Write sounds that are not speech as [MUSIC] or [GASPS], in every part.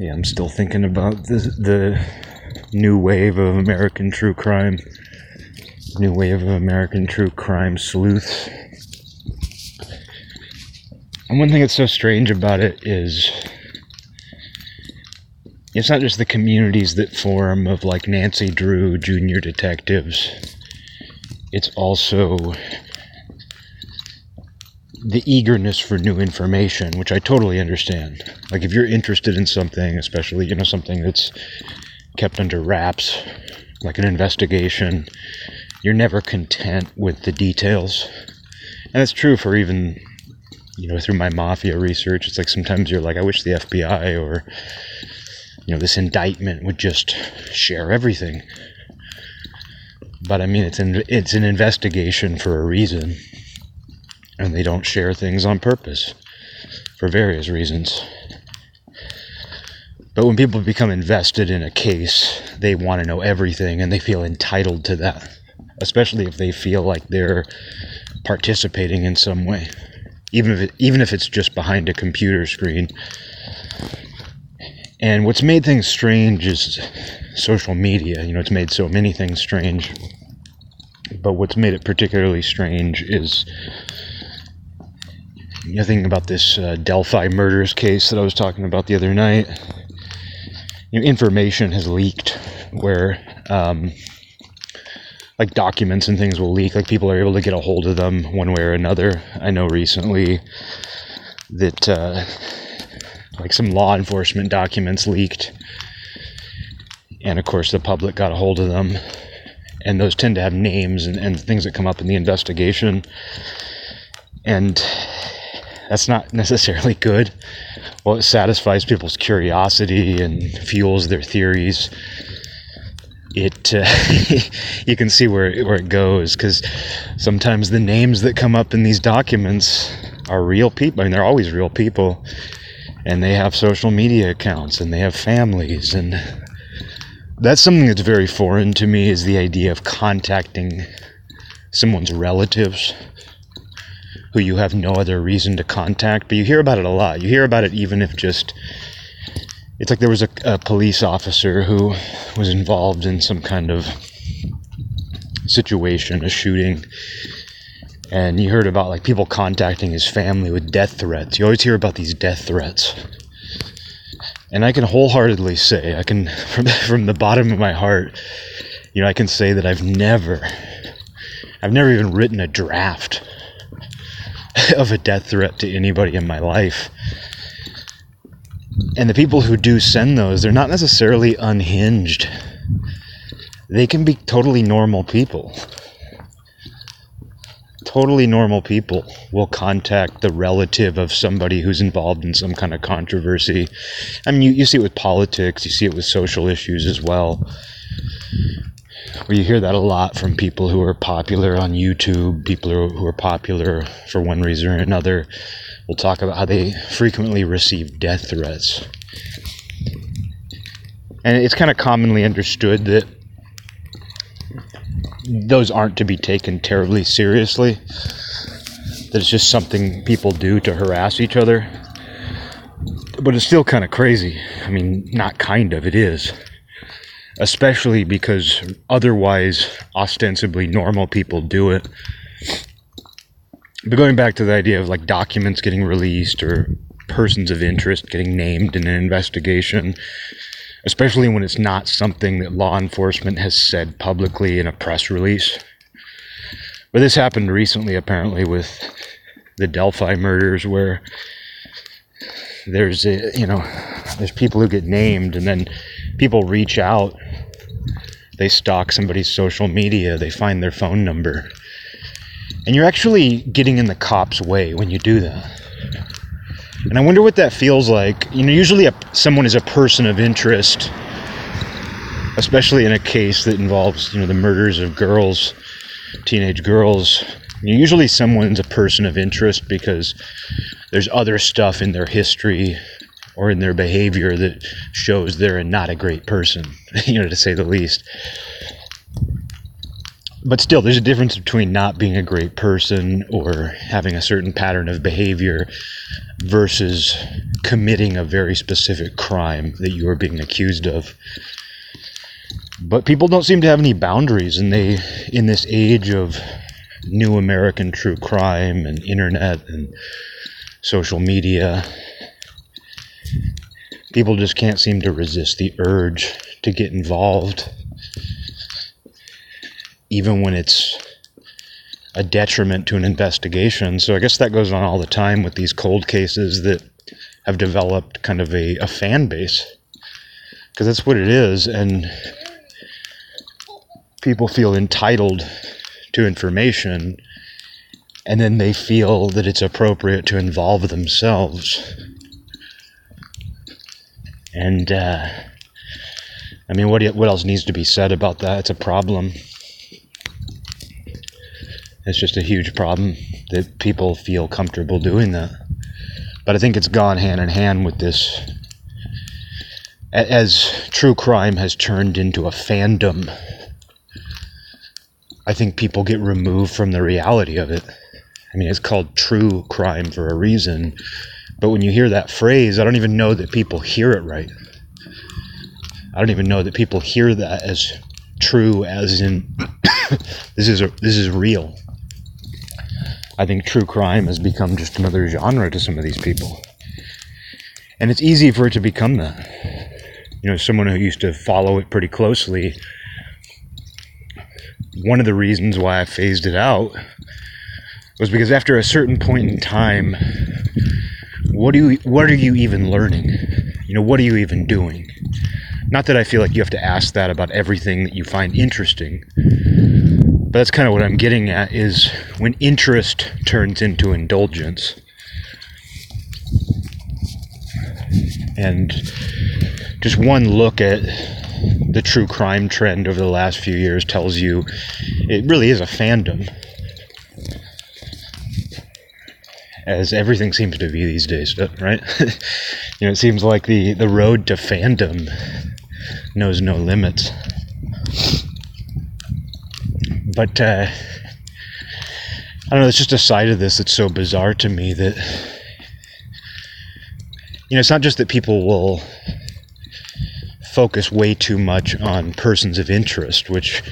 Yeah, I'm still thinking about the, the new wave of American true crime. New wave of American true crime sleuths. And one thing that's so strange about it is it's not just the communities that form of like Nancy Drew junior detectives. It's also the eagerness for new information, which I totally understand. Like if you're interested in something, especially, you know, something that's kept under wraps, like an investigation, you're never content with the details. And it's true for even you know, through my mafia research, it's like sometimes you're like, I wish the FBI or you know, this indictment would just share everything. But I mean, it's an it's an investigation for a reason, and they don't share things on purpose for various reasons. But when people become invested in a case, they want to know everything and they feel entitled to that, especially if they feel like they're participating in some way, even if it, even if it's just behind a computer screen. And what's made things strange is social media. You know, it's made so many things strange. But what's made it particularly strange is you know, thinking about this uh, Delphi murders case that I was talking about the other night. You know, information has leaked where, um, like documents and things will leak. Like people are able to get a hold of them one way or another. I know recently that. Uh, like some law enforcement documents leaked. And of course, the public got a hold of them. And those tend to have names and, and things that come up in the investigation. And that's not necessarily good. Well, it satisfies people's curiosity and fuels their theories. It uh, [LAUGHS] you can see where where it goes because sometimes the names that come up in these documents are real people. I mean, they're always real people, and they have social media accounts and they have families and that's something that's very foreign to me is the idea of contacting someone's relatives who you have no other reason to contact but you hear about it a lot you hear about it even if just it's like there was a, a police officer who was involved in some kind of situation a shooting and you heard about like people contacting his family with death threats. You always hear about these death threats. And I can wholeheartedly say, I can [LAUGHS] from from the bottom of my heart, you know, I can say that I've never I've never even written a draft [LAUGHS] of a death threat to anybody in my life. And the people who do send those, they're not necessarily unhinged. They can be totally normal people totally normal people will contact the relative of somebody who's involved in some kind of controversy. I mean, you, you see it with politics, you see it with social issues as well. Where you hear that a lot from people who are popular on YouTube, people who are, who are popular for one reason or another We'll talk about how they frequently receive death threats. And it's kind of commonly understood that those aren't to be taken terribly seriously. That it's just something people do to harass each other. But it's still kind of crazy. I mean, not kind of, it is. Especially because otherwise, ostensibly normal people do it. But going back to the idea of like documents getting released or persons of interest getting named in an investigation, especially when it's not something that law enforcement has said publicly in a press release. But this happened recently, apparently, with the Delphi murders, where there's a, you know there's people who get named, and then people reach out. They stalk somebody's social media. They find their phone number, and you're actually getting in the cop's way when you do that. And I wonder what that feels like. You know, usually a, someone is a person of interest, especially in a case that involves, you know, the murders of girls, teenage girls. You know, usually someone's a person of interest because there's other stuff in their history or in their behavior that shows they're not a great person, [LAUGHS] you know, to say the least. but still, there's a difference between not being a great person or having a certain pattern of behavior versus committing a very specific crime that you are being accused of. But people don't seem to have any boundaries, and they, in this age of new American true crime and internet and social media, people just can't seem to resist the urge to get involved even when it's a detriment to an investigation. So I guess that goes on all the time with these cold cases that have developed kind of a, a fan base. Because that's what it is. And people feel entitled to information and then they feel that it's appropriate to involve themselves. And, uh, I mean, what, what else needs to be said about that? It's a problem. It's just a huge problem that people feel comfortable doing that. But I think it's gone hand in hand with this. As true crime has turned into a fandom, I think people get removed from the reality of it. I mean, it's called true crime for a reason. But when you hear that phrase, I don't even know that people hear it right. I don't even know that people hear that as true, as in [COUGHS] this is a, this is real. I think true crime has become just another genre to some of these people. And it's easy for it to become that. You know, someone who used to follow it pretty closely, one of the reasons why I phased it out was because after a certain point in time, what do you what are you even learning? You know, what are you even doing? Not that I feel like you have to ask that about everything that you find interesting, but that's kind of what I'm getting at is when interest turns into indulgence. And just one look at the true crime trend over the last few years tells you it really is a fandom. As everything seems to be these days, right? [LAUGHS] you know, it seems like the, the road to fandom knows no limits but uh, I don't know. It's just a side of this that's so bizarre to me that you know it's not just that people will focus way too much on persons of interest, which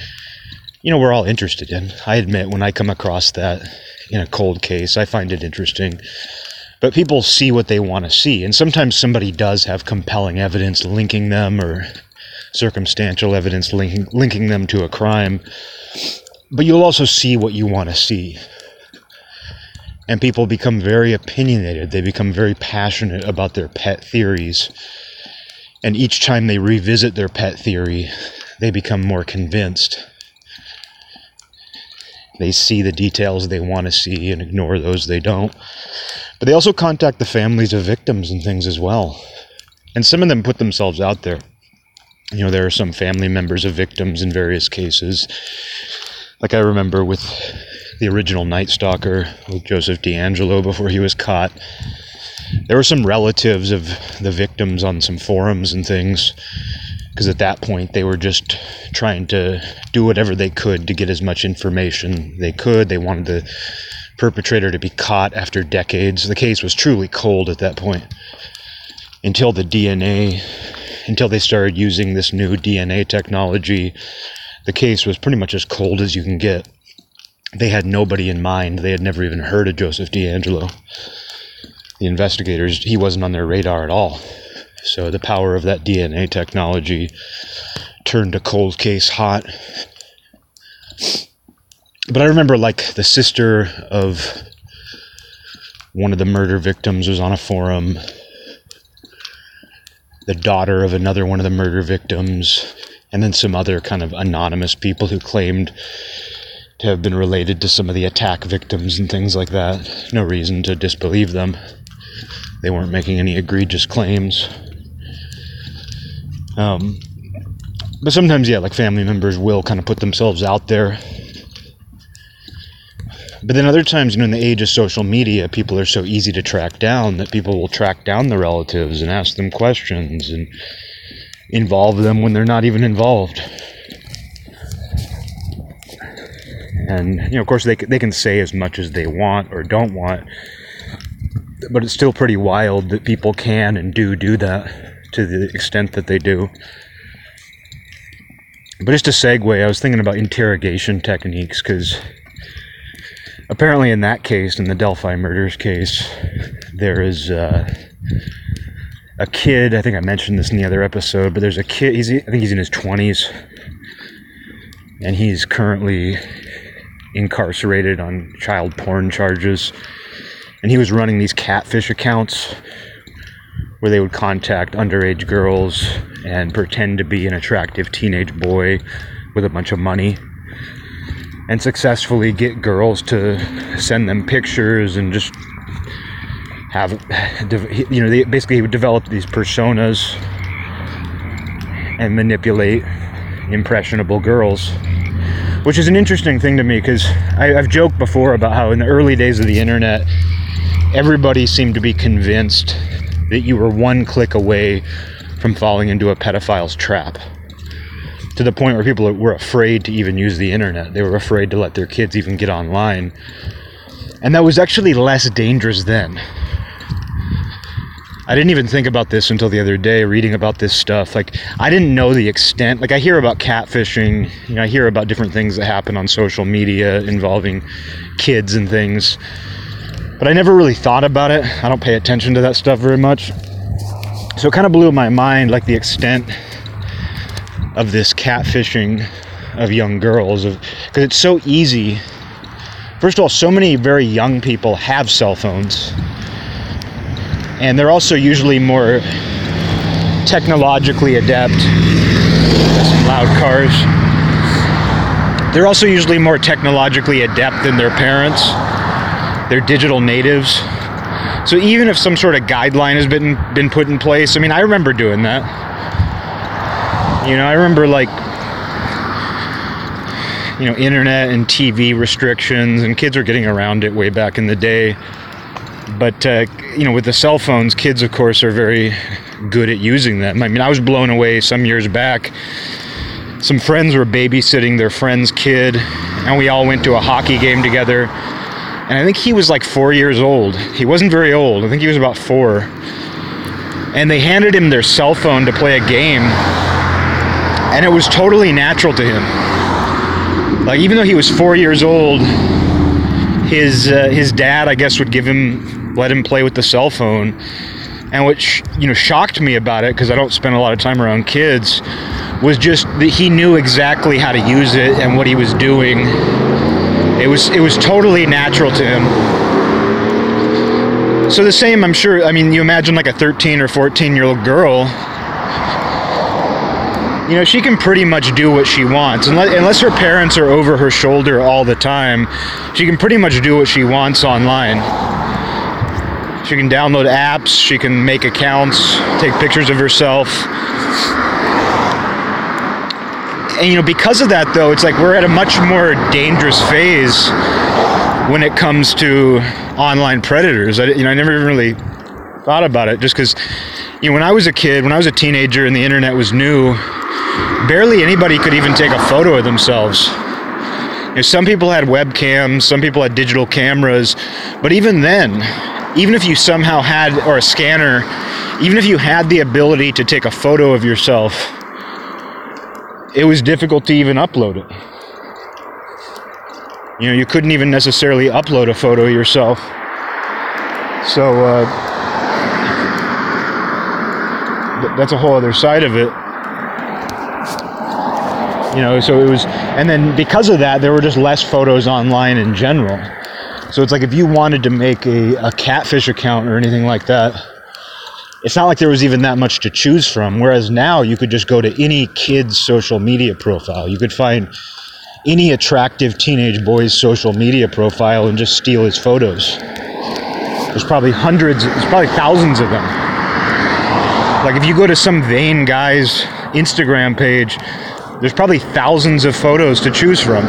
you know we're all interested in. I admit when I come across that in a cold case, I find it interesting. But people see what they want to see, and sometimes somebody does have compelling evidence linking them or circumstantial evidence linking linking them to a crime but you'll also see what you want to see. And people become very opinionated, they become very passionate about their pet theories. And each time they revisit their pet theory, they become more convinced. They see the details they want to see and ignore those they don't. But they also contact the families of victims and things as well. And some of them put themselves out there. You know, there are some family members of victims in various cases like I remember with the original Night Stalker with Joseph DeAngelo before he was caught. There were some relatives of the victims on some forums and things because at that point they were just trying to do whatever they could to get as much information they could. They wanted the perpetrator to be caught after decades. The case was truly cold at that point until the DNA, until they started using this new DNA technology the case was pretty much as cold as you can get. They had nobody in mind. They had never even heard of Joseph DeAngelo. The investigators, he wasn't on their radar at all. So the power of that DNA technology turned a cold case hot. But I remember, like, the sister of one of the murder victims was on a forum. The daughter of another one of the murder victims and then some other kind of anonymous people who claimed to have been related to some of the attack victims and things like that. No reason to disbelieve them. They weren't making any egregious claims. Um, but sometimes, yeah, like family members will kind of put themselves out there. But then other times, you know, in the age of social media, people are so easy to track down that people will track down the relatives and ask them questions and involve them when they're not even involved. And you know, of course, they they can say as much as they want or don't want, but it's still pretty wild that people can and do do that to the extent that they do. But just a segue, I was thinking about interrogation techniques because apparently, in that case, in the Delphi murders case, there is uh, a kid. I think I mentioned this in the other episode, but there's a kid. He's I think he's in his 20s, and he's currently incarcerated on child porn charges. And he was running these catfish accounts where they would contact underage girls and pretend to be an attractive teenage boy with a bunch of money and successfully get girls to send them pictures and just have you know they basically he would develop these personas and manipulate impressionable girls which is an interesting thing to me because i've joked before about how in the early days of the internet everybody seemed to be convinced that you were one click away from falling into a pedophile's trap. To the point where people were afraid to even use the internet. They were afraid to let their kids even get online. And that was actually less dangerous then. I didn't even think about this until the other day, reading about this stuff. Like, I didn't know the extent. Like, I hear about catfishing, you know, I hear about different things that happen on social media involving kids and things. But I never really thought about it. I don't pay attention to that stuff very much. So it kind of blew my mind, like the extent of this catfishing of young girls, because it's so easy. First of all, so many very young people have cell phones, and they're also usually more technologically adept. Some loud cars. They're also usually more technologically adept than their parents they're digital natives. So even if some sort of guideline has been been put in place, I mean, I remember doing that. You know, I remember like you know, internet and TV restrictions, and kids were getting around it way back in the day. But uh, you know, with the cell phones, kids, of course, are very good at using them. I mean, I was blown away some years back. Some friends were babysitting their friend's kid, and we all went to a hockey game together and I think he was like four years old. He wasn't very old. I think he was about four. And they handed him their cell phone to play a game, and it was totally natural to him. Like even though he was four years old, his uh, his dad, I guess, would give him let him play with the cell phone. And which you know shocked me about it because I don't spend a lot of time around kids was just that he knew exactly how to use it and what he was doing it was it was totally natural to him. So the same, I'm sure. I mean, you imagine like a 13 or 14 year old girl. You know, she can pretty much do what she wants, unless, unless her parents are over her shoulder all the time. She can pretty much do what she wants online. She can download apps. She can make accounts, take pictures of herself and you know, because of that, though, it's like we're at a much more dangerous phase when it comes to online predators. I, you know, I never really thought about it just because, you know, when I was a kid, when I was a teenager, and the internet was new, barely anybody could even take a photo of themselves. You know, some people had webcams, some people had digital cameras, but even then, even if you somehow had or a scanner, even if you had the ability to take a photo of yourself it was difficult to even upload it. You know, you couldn't even necessarily upload a photo yourself. So uh, th- that's a whole other side of it. You know, so it was, and then because of that, there were just less photos online in general. So it's like if you wanted to make a, a catfish account or anything like that, it's not like there was even that much to choose from. Whereas now you could just go to any kid's social media profile. You could find any attractive teenage boy's social media profile and just steal his photos. There's probably hundreds, there's probably thousands of them. Like if you go to some vain guy's Instagram page, there's probably thousands of photos to choose from.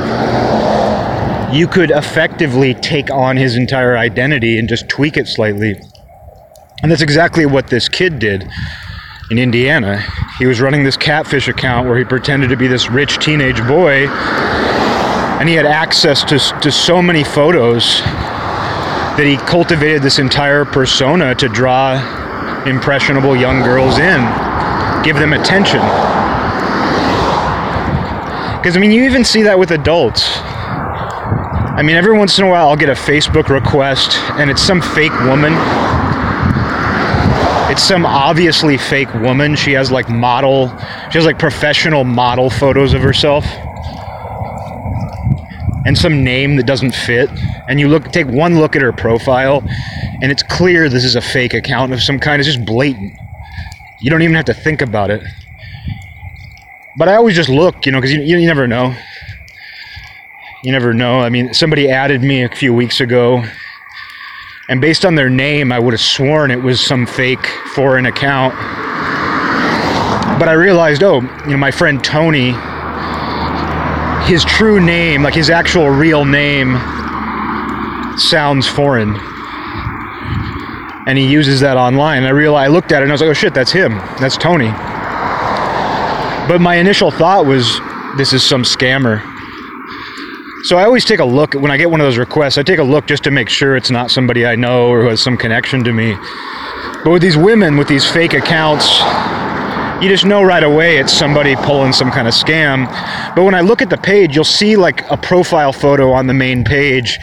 You could effectively take on his entire identity and just tweak it slightly and that's exactly what this kid did in Indiana. He was running this catfish account where he pretended to be this rich teenage boy and he had access to, to so many photos that he cultivated this entire persona to draw impressionable young girls in, give them attention. Because, I mean, you even see that with adults. I mean, every once in a while I'll get a Facebook request and it's some fake woman. It's some obviously fake woman. She has like model, she has like professional model photos of herself. And some name that doesn't fit. And you look take one look at her profile and it's clear this is a fake account of some kind. It's just blatant. You don't even have to think about it. But i always just look you know because you, you never know. You never know. I mean somebody added me a few weeks ago and based on their name i would have sworn it was some fake foreign account but i realized oh you know my friend tony his true name, like his actual real name, sounds foreign. And he uses that online. I realized I looked at it and I was like, oh shit, that's him. That's Tony. But my initial thought was, this is some scammer. So I always take a look when I get one of those requests. I take a look just to make sure it's not somebody I know or who has some connection to me. But with these women with these fake accounts, you just know right away it's somebody pulling some kind of scam. But when I look at the page, you'll see like a profile photo on the main page,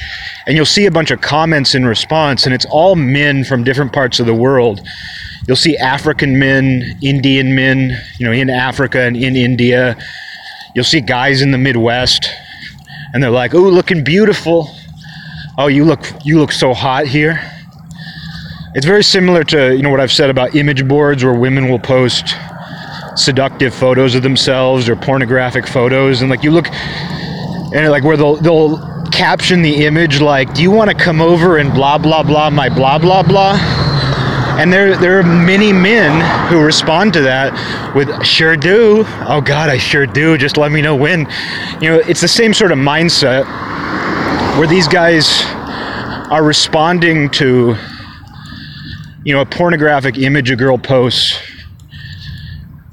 and you'll see a bunch of comments in response, and it's all men from different parts of the world. You'll see African men, Indian men, you know, in Africa and in India. You'll see guys in the Midwest, and they're like, "Oh, looking beautiful. Oh, you look you look so hot here." It's very similar to you know what I've said about image boards, where women will post seductive photos of themselves or pornographic photos and like you look and like where they'll they'll caption the image like do you want to come over and blah blah blah my blah blah blah and there there are many men who respond to that with sure do oh god i sure do just let me know when you know it's the same sort of mindset where these guys are responding to you know a pornographic image a girl posts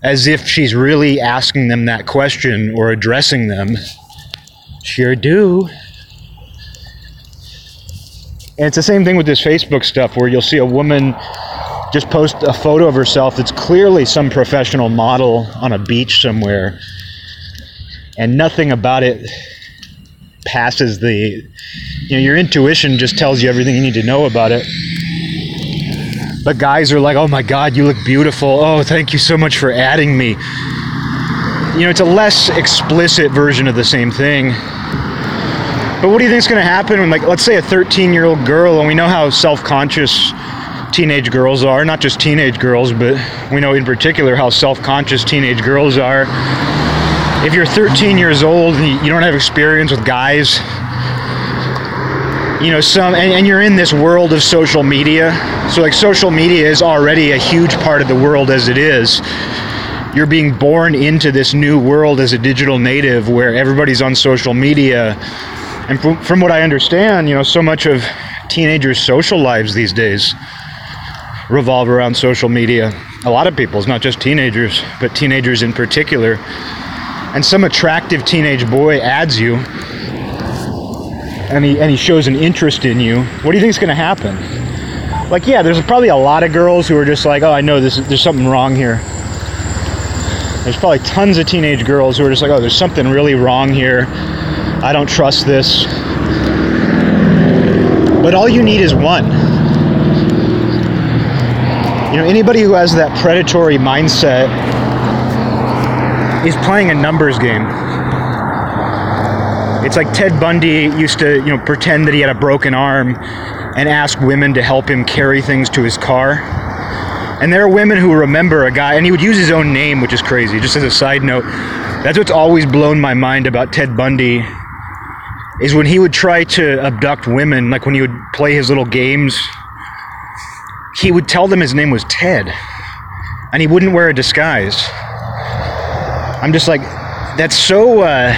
as if she's really asking them that question or addressing them. Sure do. And it's the same thing with this Facebook stuff where you'll see a woman just post a photo of herself that's clearly some professional model on a beach somewhere. And nothing about it passes the you know your intuition just tells you everything you need to know about it but guys are like, oh my God, you look beautiful. Oh, thank you so much for adding me. You know, it's a less explicit version of the same thing. But what do you think is going to happen when, like, let's say a 13 year old girl, and we know how self conscious teenage girls are, not just teenage girls, but we know in particular how self conscious teenage girls are. If you're 13 years old and you don't have experience with guys, you know some and, and, you're in this world of social media so like social media is already a huge part of the world as it is you're being born into this new world as a digital native where everybody's on social media and from, from what i understand you know so much of teenagers social lives these days revolve around social media a lot of people's not just teenagers but teenagers in particular and some attractive teenage boy adds you and he and he shows an interest in you, what do you think is going to happen? Like, yeah, there's probably a lot of girls who are just like, oh, I know this. There's something wrong here. There's probably tons of teenage girls who are just like, oh, there's something really wrong here. I don't trust this. But all you need is one. You know, anybody who has that predatory mindset is playing a numbers game it's like Ted Bundy used to, you know, pretend that he had a broken arm and ask women to help him carry things to his car. And there are women who remember a guy, and he would use his own name, which is crazy. Just as a side note, that's what's always blown my mind about Ted Bundy is when he would try to abduct women, like when he would play his little games, he would tell them his name was Ted, and he wouldn't wear a disguise. I'm just like, that's so. Uh,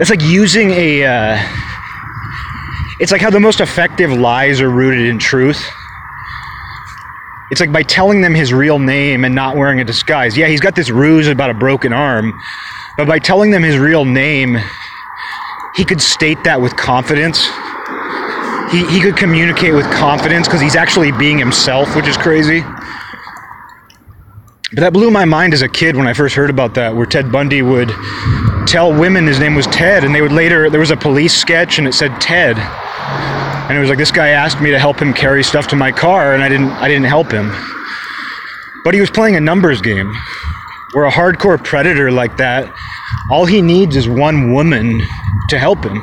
it's like using a. Uh, it's like how the most effective lies are rooted in truth. It's like by telling them his real name and not wearing a disguise. Yeah, he's got this ruse about a broken arm, but by telling them his real name, he could state that with confidence. He, he could communicate with confidence because he's actually being himself, which is crazy. But that blew my mind as a kid when I first heard about that, where Ted Bundy would tell women his name was Ted, and they would later, there was a police sketch and it said Ted. And it was like this guy asked me to help him carry stuff to my car, and I didn't, I didn't help him. But he was playing a numbers game where a hardcore predator like that, all he needs is one woman to help him.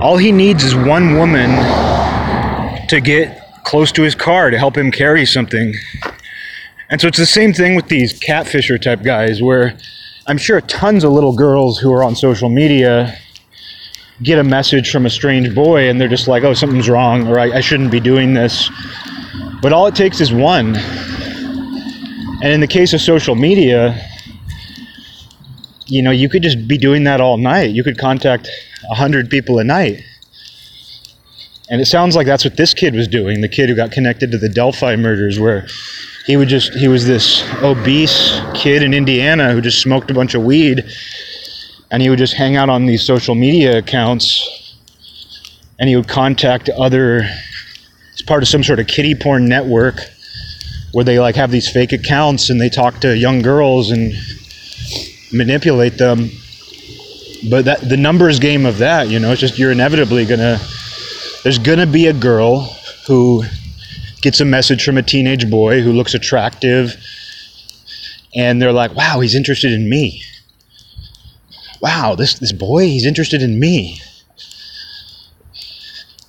All he needs is one woman to get close to his car to help him carry something. And so it's the same thing with these catfisher type guys where I'm sure tons of little girls who are on social media get a message from a strange boy and they're just like, oh, something's wrong or I, I shouldn't be doing this. But all it takes is one. And in the case of social media, you know, you could just be doing that all night. You could contact 100 people a night. And it sounds like that's what this kid was doing, the kid who got connected to the Delphi murders, where he would just he was this obese kid in Indiana who just smoked a bunch of weed and he would just hang out on these social media accounts and he would contact other, it's part of some sort of kiddie porn network where they like have these fake accounts and they talk to young girls and manipulate them but that the numbers game of that you know it's just you're inevitably gonna there's gonna be a girl who gets a message from a teenage boy who looks attractive and they're like wow he's interested in me. Wow this this boy he's interested in me.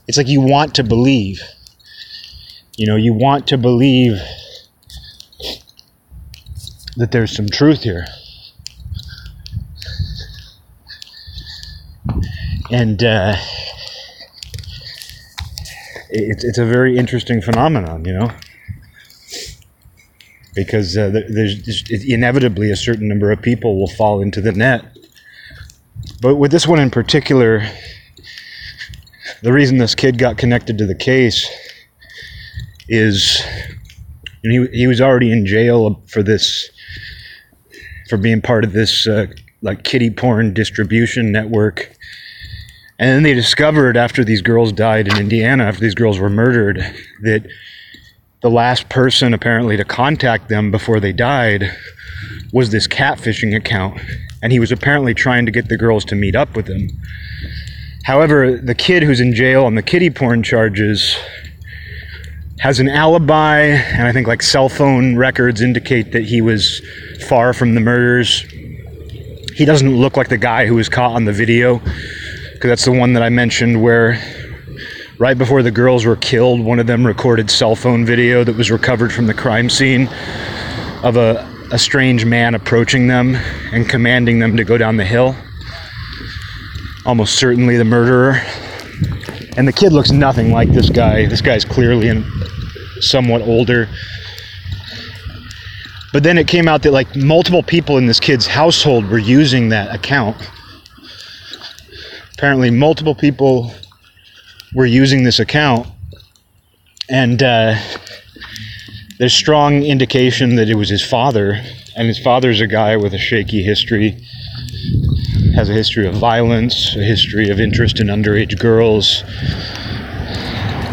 It's like you want to believe. You know you want to believe that there's some truth here and uh, it's it's a very interesting phenomenon, you know, because uh, there's inevitably a certain number of people will fall into the net. But with this one in particular, the reason this kid got connected to the case is he, he was already in jail for this for being part of this uh, like kiddie porn distribution network and then they discovered after these girls died in Indiana, after these girls were murdered, that the last person apparently to contact them before they died was this catfishing account. And he was apparently trying to get the girls to meet up with him. However, the kid who's in jail on the kiddie porn charges has an alibi, and I think like cell phone records indicate that he was far from the murders. He doesn't look like the guy who was caught on the video because that's the one that I mentioned where right before the girls were killed, one of them recorded cell phone video that was recovered from the crime scene of a, a strange man approaching them and commanding them to go down the hill. Almost certainly the murderer. And the kid looks nothing like this guy. This guy's clearly in somewhat older. But then it came out that like multiple people in this kid's household were using that account apparently multiple people were using this account and uh, there's strong indication that it was his father and his father's a guy with a shaky history has a history of violence a history of interest in underage girls.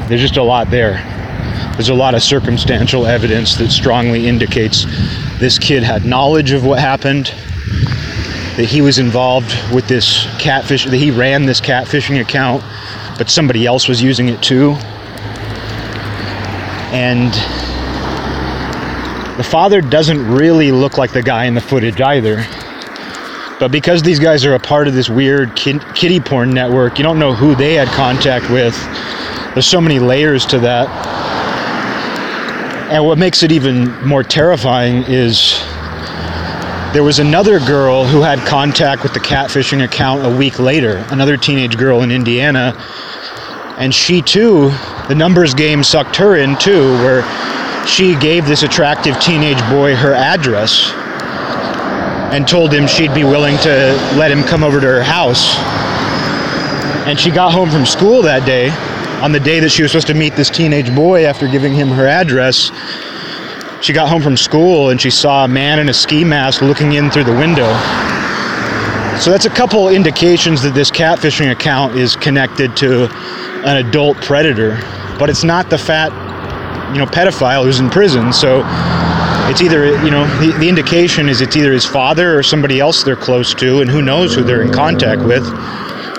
There's just a lot there. There's a lot of circumstantial evidence that strongly indicates this kid had knowledge of what happened that he was involved with this catfish, that he ran this catfishing account, but somebody else was using it too. And the father doesn't really look like the guy in the footage either. But because these guys are a part of this weird kid, kiddie porn network, you don't know who they had contact with. There's so many layers to that. And what makes it even more terrifying is there was another girl who had contact with the catfishing account a week later, another teenage girl in Indiana. And she too, the numbers game sucked her in too, where she gave this attractive teenage boy her address and told him she'd be willing to let him come over to her house. And she got home from school that day, on the day that she was supposed to meet this teenage boy after giving him her address she got home from school and she saw a man in a ski mask looking in through the window. So that's a couple indications that this catfishing account is connected to an adult predator, but it's not the fat, you know, pedophile who's in prison. So it's either, you know, the, the indication is it's either his father or somebody else they're close to, and who knows who they're in contact with.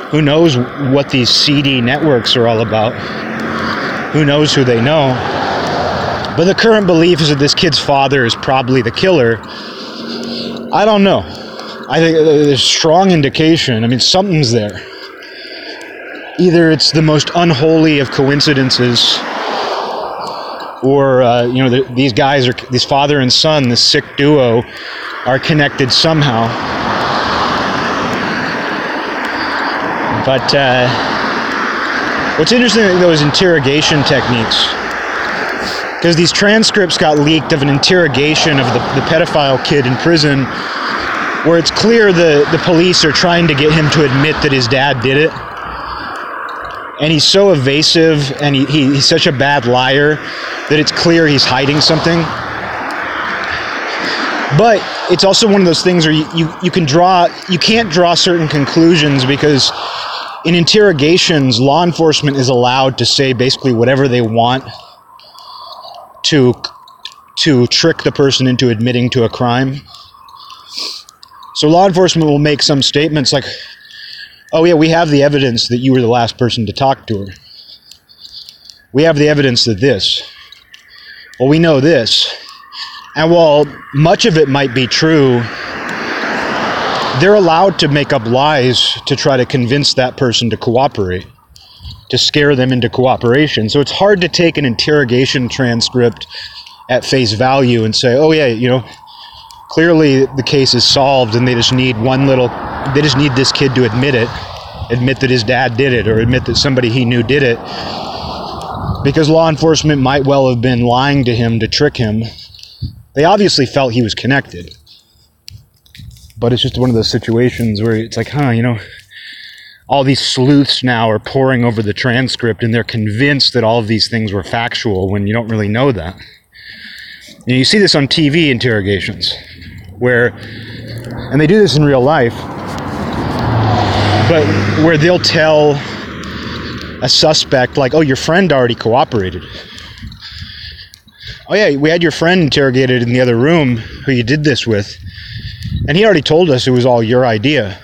Who knows what these CD networks are all about? Who knows who they know? But the current belief is that this kid's father is probably the killer. I don't know. I think there's strong indication. I mean, something's there. Either it's the most unholy of coincidences, or uh, you know, the, these guys are these father and son, this sick duo, are connected somehow. But uh, what's interesting though is interrogation techniques. Because these transcripts got leaked of an interrogation of the, the pedophile kid in prison where it's clear the, the police are trying to get him to admit that his dad did it. And he's so evasive and he, he, he's such a bad liar that it's clear he's hiding something. But it's also one of those things where you, you, you can draw, you can't draw certain conclusions because in interrogations, law enforcement is allowed to say basically whatever they want to to trick the person into admitting to a crime. So law enforcement will make some statements like, "Oh yeah, we have the evidence that you were the last person to talk to her. We have the evidence that this. Well, we know this." And while much of it might be true, they're allowed to make up lies to try to convince that person to cooperate, to scare them into cooperation. So it's hard to take an interrogation transcript at face value and say, oh, yeah, you know, clearly the case is solved and they just need one little, they just need this kid to admit it, admit that his dad did it, or admit that somebody he knew did it. Because law enforcement might well have been lying to him to trick him. They obviously felt he was connected but it's just one of those situations where it's like, huh, you know, all these sleuths now are poring over the transcript and they're convinced that all of these things were factual when you don't really know that. And you see this on TV interrogations where, and they do this in real life, but where they'll tell a suspect, like, oh, your friend already cooperated. Oh, yeah, we had your friend interrogated in the other room who you did this with and he already told us it was all your idea.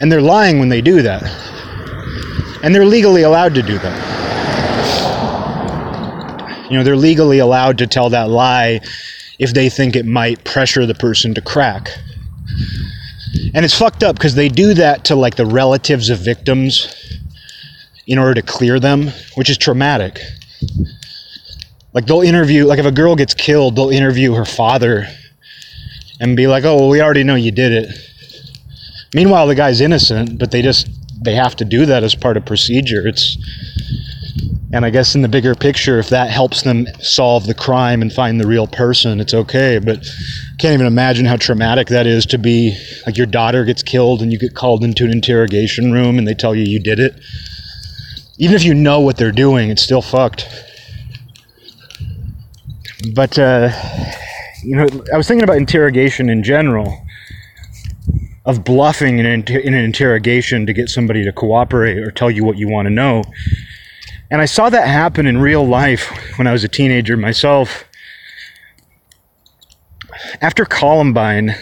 And they're lying when they do that. And they're legally allowed to do that. You know, they're legally allowed to tell that lie if they think it might pressure the person to crack. And it's fucked up because they do that to like the relatives of victims in order to clear them, which is traumatic. Like they'll interview, like if a girl gets killed, they'll interview her father and be like, "Oh, well, we already know you did it." Meanwhile, the guy's innocent, but they just they have to do that as part of procedure. It's and I guess in the bigger picture, if that helps them solve the crime and find the real person, it's okay. But can't even imagine how traumatic that is to be like your daughter gets killed and you get called into an interrogation room and they tell you you did it. Even if you know what they're doing, it's still fucked. But uh, you know, I was thinking about interrogation in general, of bluffing in an, in an interrogation to get somebody to cooperate or tell you what you want to know. And I saw that happen in real life when I was a teenager myself. After Columbine,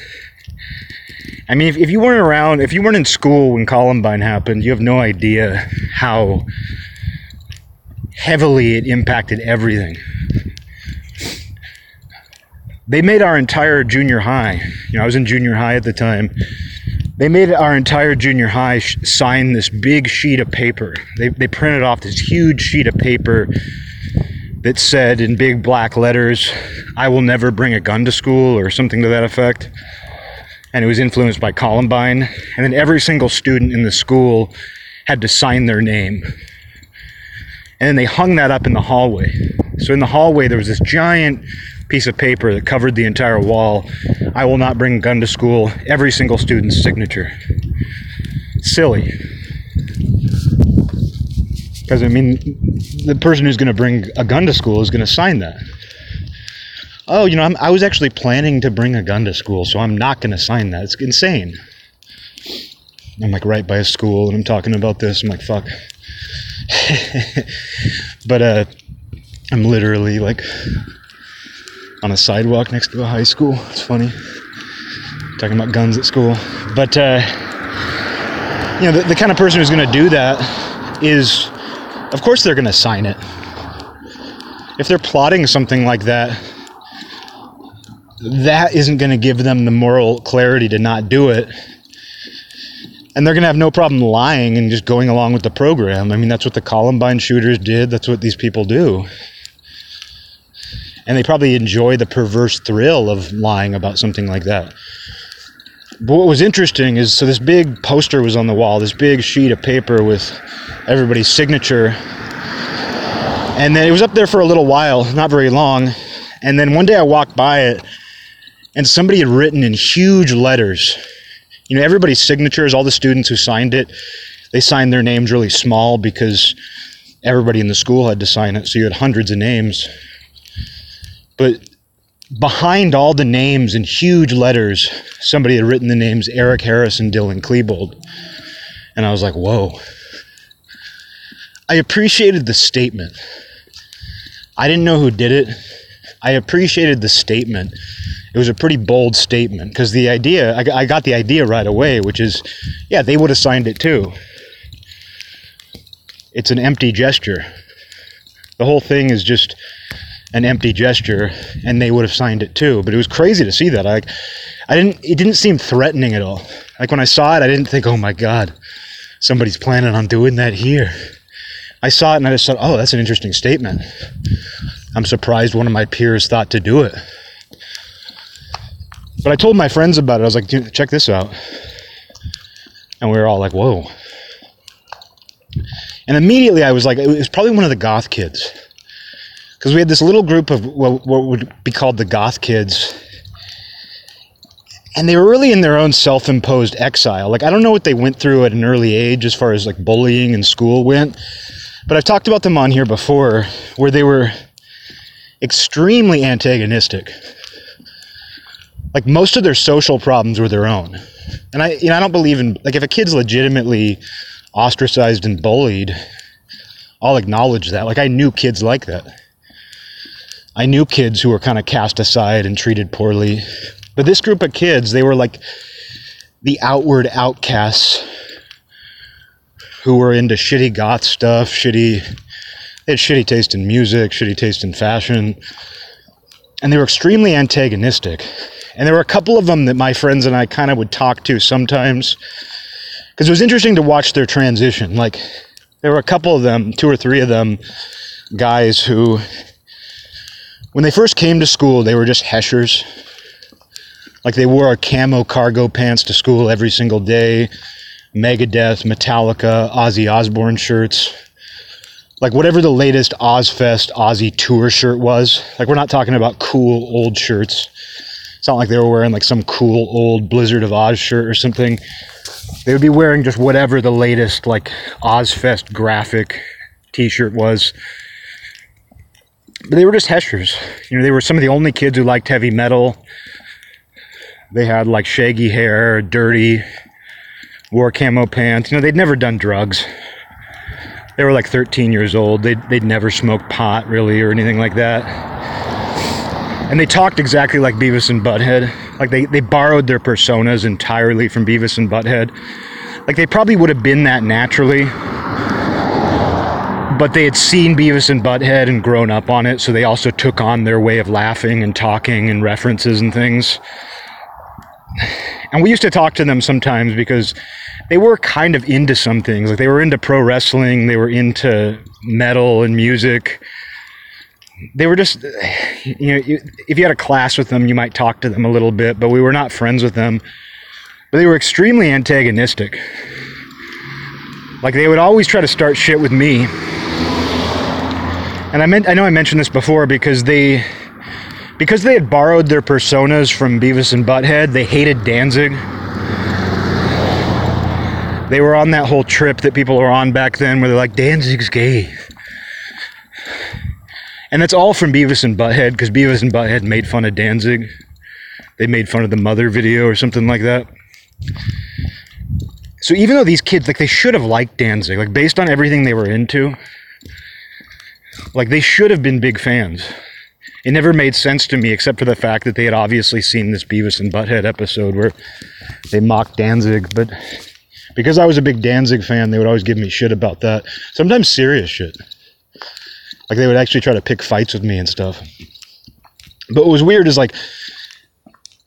I mean, if, if, you weren't around, if you weren't in school when Columbine happened, you have no idea how heavily it impacted everything they made our entire junior high. You know, I was in junior high at the time. They made our entire junior high sh- sign this big sheet of paper. They, they printed off this huge sheet of paper that said in big black letters, I will never bring a gun to school, or something to that effect. And it was influenced by Columbine. And then every single student in the school had to sign their name. And then they hung that up in the hallway. So in the hallway, there was this giant piece of paper that covered the entire wall. I will not bring a gun to school. Every single student's signature. Silly. Because, I mean, the person who's going to bring a gun to school is going to sign that. Oh, you know, I'm, i was actually planning to bring a gun to school, so I'm not going to sign that. It's insane. I'm like right by a school and I'm talking about this. I'm like, fuck. [LAUGHS] but uh, I'm literally like on a sidewalk next to a high school. It's funny. Talking about guns at school. But, uh, you know, the, the kind of person who's going to do that is, of course, they're going to sign it. If they're plotting something like that, that isn't going to give them the moral clarity to not do it. And they're going to have no problem lying and just going along with the program. I mean, that's what the Columbine shooters did. That's what these people do. And they probably enjoy the perverse thrill of lying about something like that. But what was interesting is so this big poster was on the wall, this big sheet of paper with everybody's signature. And then it was up there for a little while, not very long. And then one day I walked by it and somebody had written in huge letters. You know, everybody's signatures, all the students who signed it, they signed their names really small because everybody in the school had to sign it. So you had hundreds of names. But behind all the names in huge letters, somebody had written the names Eric Harris and Dylan Klebold. And I was like, whoa. I appreciated the statement. I didn't know who did it. I appreciated the statement it was a pretty bold statement because the idea, I, I got the idea right away, which is, yeah, they would have signed it too. It's an empty gesture. The whole thing is just an empty gesture, and they would have signed it too. But it was crazy to see that. I, I didn't. It didn't seem threatening at all. Like when I saw it, I didn't think, "Oh my God, somebody's planning on doing that here." I saw it and I just thought, "Oh, that's an interesting statement." I'm surprised one of my peers thought to do it. But I told my friends about it. I was like, check this out. And we were all like, whoa. And immediately I was like, it was probably one of the goth kids. Because we had this little group of what, what would be called the goth kids. And they were really in their own self imposed exile. Like, I don't know what they went through at an early age as far as like bullying in school went. But I've talked about them on here before where they were extremely antagonistic like most of their social problems were their own. And I you know I don't believe in like if a kid's legitimately ostracized and bullied, I'll acknowledge that. Like I knew kids like that. I knew kids who were kind of cast aside and treated poorly. But this group of kids, they were like the outward outcasts who were into shitty goth stuff, shitty they had shitty taste in music, shitty taste in fashion. And they were extremely antagonistic. And there were a couple of them that my friends and I kind of would talk to sometimes because it was interesting to watch their transition. Like, there were a couple of them, two or three of them, guys who, when they first came to school, they were just heshers. Like, they wore our camo cargo pants to school every single day, Megadeth, Metallica, Ozzy Osbourne shirts. Like, whatever the latest Ozzfest Ozzy tour shirt was. Like, we're not talking about cool old shirts it's not like they were wearing like some cool old Blizzard of Ozz shirt or something. They would be wearing just whatever the latest like Ozzfest graphic t-shirt was. But they were just heshers. You know, they were some of the only kids who liked heavy metal. They had like shaggy hair, dirty, wore camo pants. You know, they'd never done drugs. They were like 13 years old. They'd, they'd never smoked pot really or anything like that and they talked exactly like Beavis and Butthead. Like they, they borrowed their personas entirely from Beavis and Butthead. Like they probably would have been that naturally, but they had seen Beavis and Butthead and grown up on it, so they also took on their way of laughing and talking and references and things. And we used to talk to them sometimes because they were kind of into some things. Like they were into pro wrestling, they were into metal and music they were just you know if you had a class with them you might talk to them a little bit but we were not friends with them but they were extremely antagonistic like they would always try to start shit with me and i meant i know i mentioned this before because they because they had borrowed their personas from beavis and butthead they hated danzig they were on that whole trip that people were on back then where they're like danzig's gay and that's all from Beavis and Butthead because Beavis and Butthead made fun of Danzig. They made fun of the Mother video or something like that. So even though these kids, like, they should have liked Danzig, like, based on everything they were into, like, they should have been big fans. It never made sense to me except for the fact that they had obviously seen this Beavis and Butthead episode where they mocked Danzig, but because I was a big Danzig fan, they would always give me shit about that. Sometimes serious shit. Like they would actually try to pick fights with me and stuff. But what was weird is like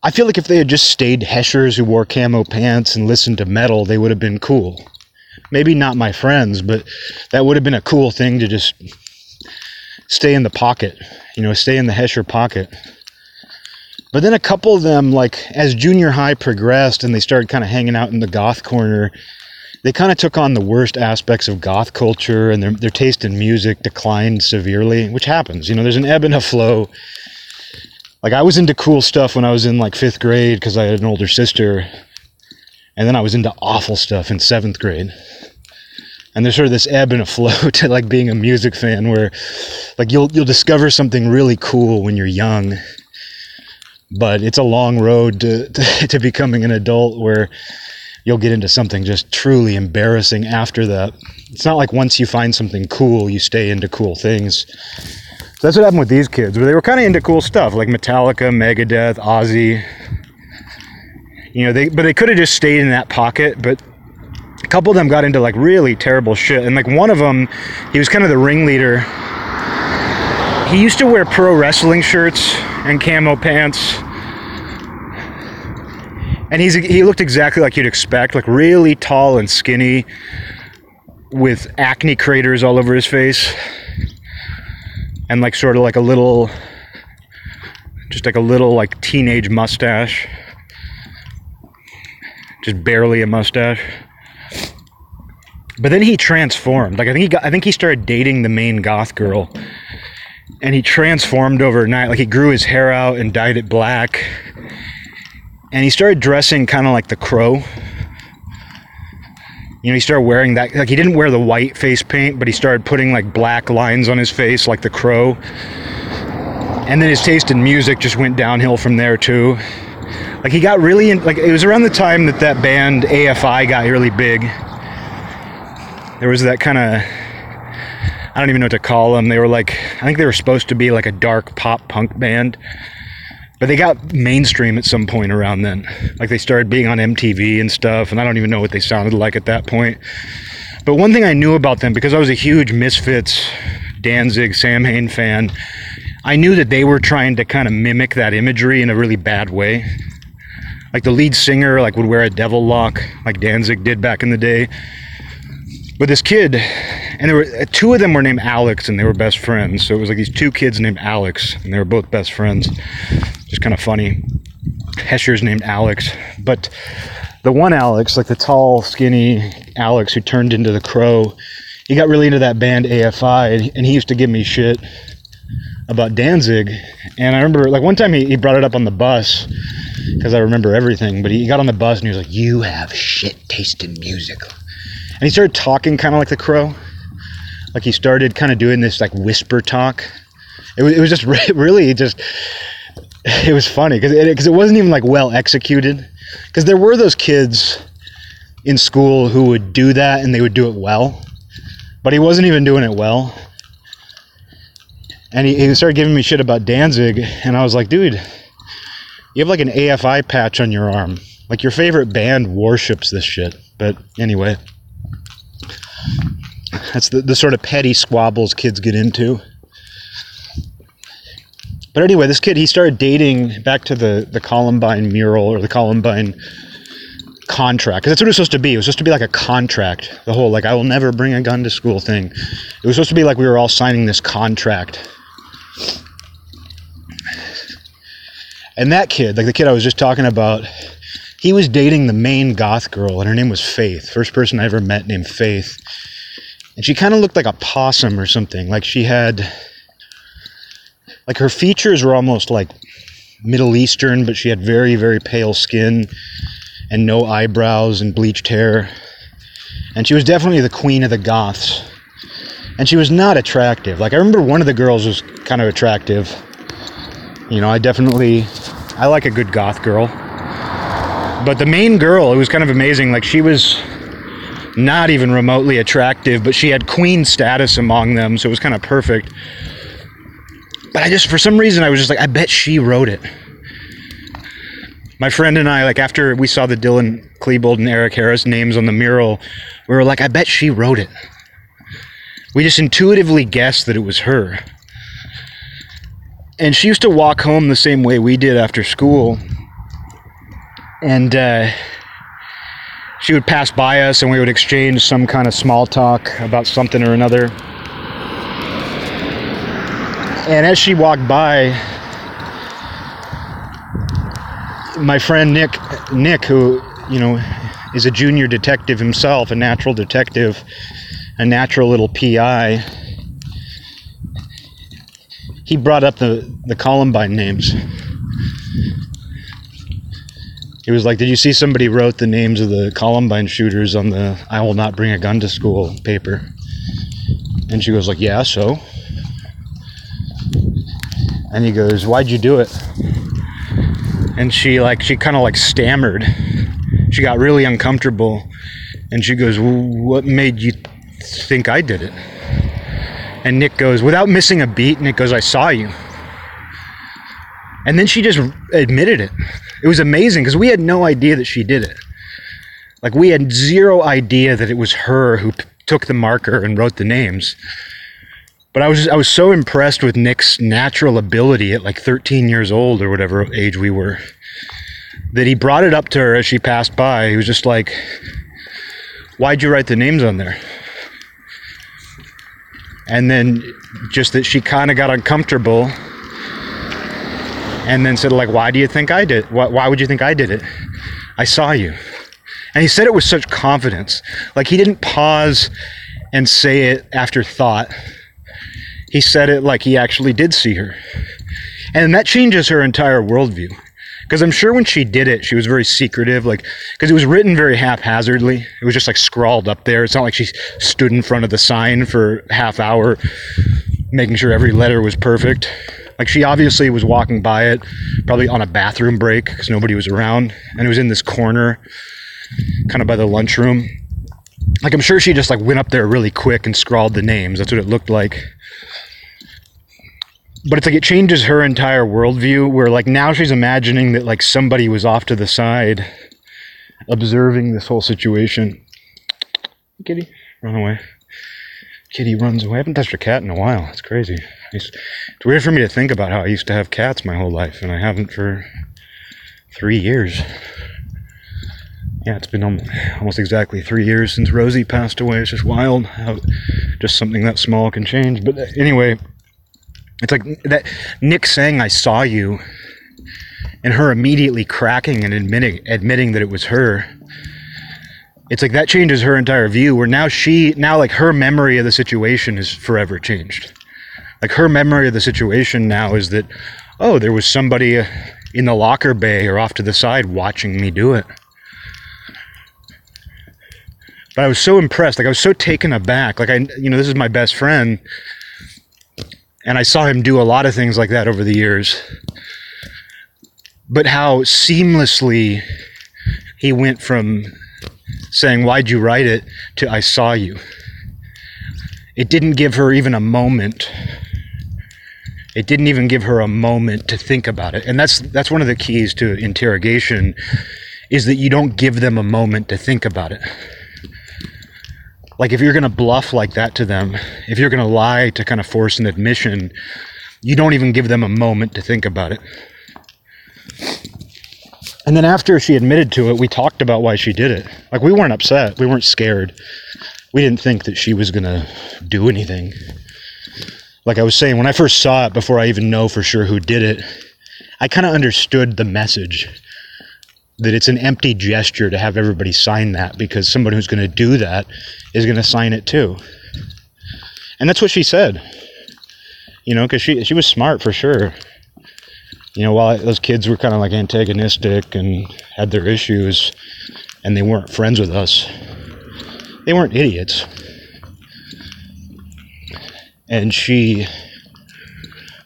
I feel like if they had just stayed Heshers who wore camo pants and listened to metal, they would have been cool. Maybe not my friends, but that would have been a cool thing to just stay in the pocket, you know, stay in the Hesher pocket. But then a couple of them, like as junior high progressed and they started kind of hanging out in the goth corner, they kind of took on the worst aspects of goth culture and their, their taste in music declined severely, which happens. You know, there's an ebb and a flow. Like I was into cool stuff when I was in like fifth grade because I had an older sister. And then I was into awful stuff in seventh grade. And there's sort of this ebb and a flow [LAUGHS] to like being a music fan where like you'll you'll discover something really cool when you're young. But it's a long road to, [LAUGHS] to, to becoming an adult where you'll get into something just truly embarrassing after that. It's not like once you find something cool, you stay into cool things. So that's what happened with these kids. But they were kind of into cool stuff like Metallica, Megadeth, Ozzy. You know, they but they could have just stayed in that pocket. But couple of them got into like really terrible shit. And like one of them, he was kind of the ringleader. He used to wear pro wrestling shirts and camo pants and he's he looked exactly like you'd expect, like really tall and skinny, with acne craters all over his face, and like sort of like a little, just like a little like teenage mustache, just barely a mustache. But then he transformed. Like I think he got, I think he started dating the main goth girl, and he transformed overnight. Like he grew his hair out and dyed it black and he started dressing kind of like the crow. You know, he started wearing that. Like, he didn't wear the white face paint, but he started putting like black lines on his face, like the crow. And then his taste in music just went downhill from there, too. Like, he got really in, like, it was around the time that that band AFI got really big. There was that kind of, I don't even know what to call them. They were like, I think they were supposed to be like a dark pop punk band but they got mainstream at some point around then. Like they started being on MTV and stuff, and I don't even know what they sounded like at that point. But one thing I knew about them, because I was a huge Misfits, Danzig, Samhain fan, I knew that they were trying to kind of mimic that imagery in a really bad way. Like the lead singer, like would wear a devil lock, like Danzig did back in the day. But this kid, and there were uh, two of them were named Alex, and they were best friends. So it was like these two kids named Alex, and they were both best friends just kind of funny. Hesher's named Alex, but the one Alex, like the tall, skinny Alex who turned into the Crow, he got really into that band AFI, and he used to give me shit about Danzig. And I remember, like one time he, he brought it up on the bus because I remember everything. But he got on the bus and he was like, "You have shit taste in music," and he started talking kind of like the Crow. Like he started kind of doing this like whisper talk. It was, it was just [LAUGHS] really just it was funny because it, cause it wasn't even like well executed. Because there were those kids in school who would do that and they would do it well, but he wasn't even doing it well. And he, he started giving me shit about Danzig, and I was like, dude, you have like an AFI patch on your arm. Like your favorite band worships this shit. But anyway, that's the, the sort of petty squabbles kids get into. But anyway, this kid he started dating back to the the Columbine mural or the Columbine contract because that's what it was supposed to be. It was supposed to be like a contract. The whole like I will never bring a gun to school thing. It was supposed to be like we were all signing this contract. And that kid, like the kid I was just talking about, he was dating the main goth girl, and her name was Faith. First person I ever met named Faith. And she kind of looked like a possum or something. Like she had like her features were almost like Middle Eastern, but she had very, very pale skin and no eyebrows and bleached hair. And she was definitely the queen of the goths. And she was not attractive. Like I remember one of the girls was kind of attractive. You know, I definitely I like a good goth girl. But the main girl, it was kind of amazing. Like she was not even remotely attractive, but she had queen status among them, so it was kind of perfect. But I just, for some reason, I was just like, I bet she wrote it. My friend and I, like, after we saw the Dylan Klebold and Eric Harris names on the mural, we were like, I bet she wrote it. We just intuitively guessed that it was her. And she used to walk home the same way we did after school. And uh, she would pass by us and we would exchange some kind of small talk about something or another. And as she walked by, my friend Nick, Nick, who you know is a junior detective himself, a natural detective, a natural little PI, he brought up the the Columbine names. He was like, "Did you see somebody wrote the names of the Columbine shooters on the I will not bring a gun to school paper?" And she goes like, "Yeah, so." And he goes, "Why'd you do it?" And she like she kind of like stammered. She got really uncomfortable, and she goes, "What made you think I did it?" And Nick goes, without missing a beat, Nick goes, "I saw you." And then she just admitted it. It was amazing because we had no idea that she did it. Like we had zero idea that it was her who p- took the marker and wrote the names. But I was I was so impressed with Nick's natural ability at like 13 years old or whatever age we were that he brought it up to her as she passed by. He was just like, "Why'd you write the names on there?" And then just that she kind of got uncomfortable and then said like, "Why do you think I did? Why, why would you think I did it? I saw you." And he said it with such confidence, like he didn't pause and say it after thought he said it like he actually did see her. And that changes her entire worldview. Because I'm sure when she did it, she was very secretive, like, because it was written very haphazardly. It was just like scrawled up there. It's not like she stood in front of the sign for half hour, making sure every letter was perfect. Like, she obviously was walking by it, probably on a bathroom break, because nobody was around. And it was in this corner, kind of by the lunchroom. Like, I'm sure she just like went up there really quick and scrawled the names. That's what it looked like but it's like it changes her entire worldview where like now she's imagining that like somebody was off to the side observing this whole situation kitty run away kitty runs away. I haven't touched a cat in a while. It's crazy. It's, it's weird for me to think about how i used to have cats my whole life and i haven't for three years. Yeah it's been almost exactly three years since rosie passed away. It's just wild how just something that small can change. But uh, anyway it's like that Nick saying I saw you and her immediately cracking and admitting admitting that it was her. It's like that changes her entire view where now she now like her memory of the situation is forever changed. Like her memory of the situation now is that oh, there was somebody uh, in the locker bay or off to the side watching me do it. But I was so impressed, like I was so taken aback. Like I you know, this is my best friend and I saw him do a lot of things like that over the years. But how seamlessly he went from saying, Why'd you write it? to I saw you. It didn't give her even a moment. It didn't even give her a moment to think about it. And that's that's one of the keys to interrogation is that you don't give them a moment to think about it. Like if you're going to bluff like that to them, if you're going to lie to kind of force an admission, you don't even give them a moment to think about it. And then after she admitted to it, we talked about why she did it. Like we weren't upset, we weren't scared. We didn't think that she was going to do anything. Like I was saying, when I first saw it, before I even know for sure who did it, I kind of understood the message that it's an empty gesture to have everybody sign that because somebody who's going to do that is going to sign it too. And that's what she said. You know, because she she was smart for sure. You know, while those kids were kind of like antagonistic and had their issues, and they weren't friends with us, they weren't idiots. And she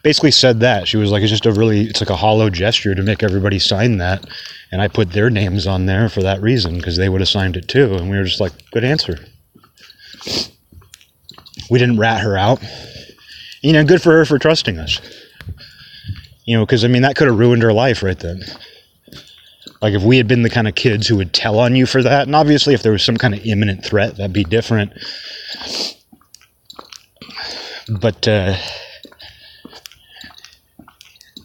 basically said that. She was like, it's just a really, it's like a hollow gesture to make everybody sign that. And I put their names on there for that reason because they would have signed it too. And we were just like, good answer. We didn't rat her out. You know, good for her for trusting us. You know, because I mean, that could have ruined her life right then. Like if we had been the kind of kids who would tell on you for that, and obviously if there was some kind of imminent threat, that'd be different. But uh,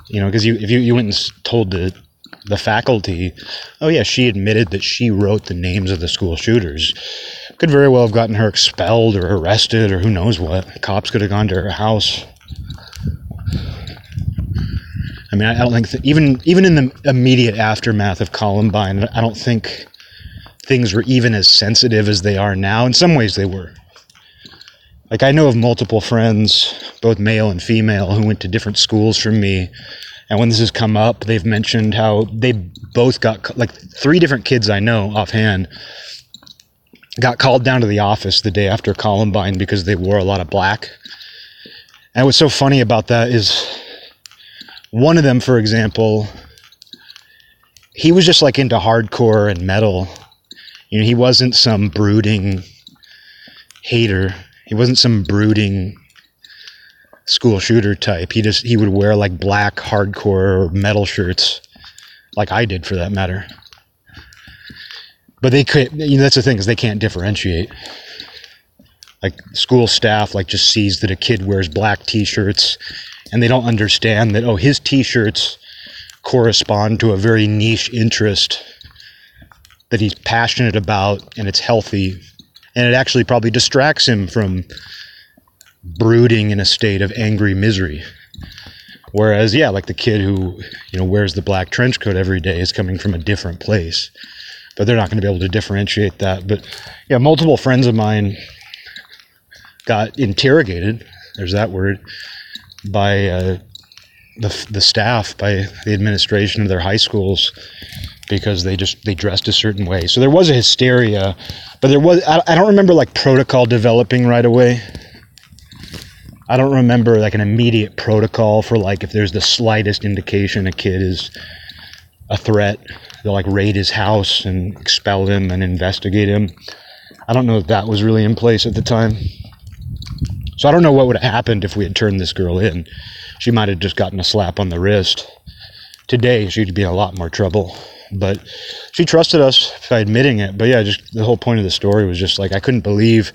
you know, because you if you, you went and told the the faculty, oh yeah, she admitted that she wrote the names of the school shooters. Could very well have gotten her expelled or arrested or who knows what. Cops could have gone to her house. I mean, I don't think that even even in the immediate aftermath of Columbine, I don't think things were even as sensitive as they are now. In some ways, they were. Like I know of multiple friends, both male and female, who went to different schools from me, and when this has come up, they've mentioned how they both got like three different kids I know offhand got called down to the office the day after Columbine because they wore a lot of black. And what's so funny about that is one of them, for example, he was just like into hardcore and metal. You know, he wasn't some brooding hater. He wasn't some brooding school shooter type. He just he would wear like black hardcore or metal shirts, like I did for that matter. But they could. You know, that's the thing is they can't differentiate. Like school staff, like just sees that a kid wears black T-shirts and they don't understand that oh his t-shirts correspond to a very niche interest that he's passionate about and it's healthy. And it actually probably distracts him from brooding in a state of angry misery. Whereas yeah like the kid who you know wears the black trench coat every day is coming from a different place. But they're not going to be able to differentiate that. But yeah multiple friends of mine got interrogated there's that word by uh, the, the staff, by the administration of their high schools, because they just they dressed a certain way. So there was a hysteria, but there was I, I don't remember like protocol developing right away. I don't remember like an immediate protocol for like if there's the slightest indication a kid is a threat, they'll like raid his house and expel him and investigate him. I don't know if that was really in place at the time. So I don't know what would have happened if we had turned this girl in. She might have just gotten a slap on the wrist. Today, she'd be in a lot more trouble. But she trusted us by admitting it. But yeah, just the whole point of the story was just like I couldn't believe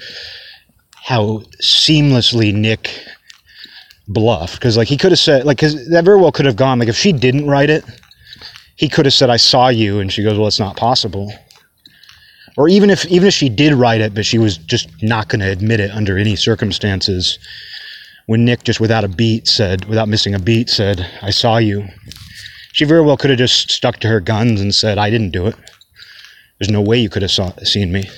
how seamlessly Nick bluffed. Because like he could have said, like, because that very well could have gone. Like if she didn't write it, he could have said, "I saw you," and she goes, "Well, it's not possible." Or even if even if she did write it, but she was just not going to admit it under any circumstances. When Nick just without a beat said, without missing a beat, said, "I saw you," she very well could have just stuck to her guns and said, "I didn't do it." There's no way you could have saw, seen me.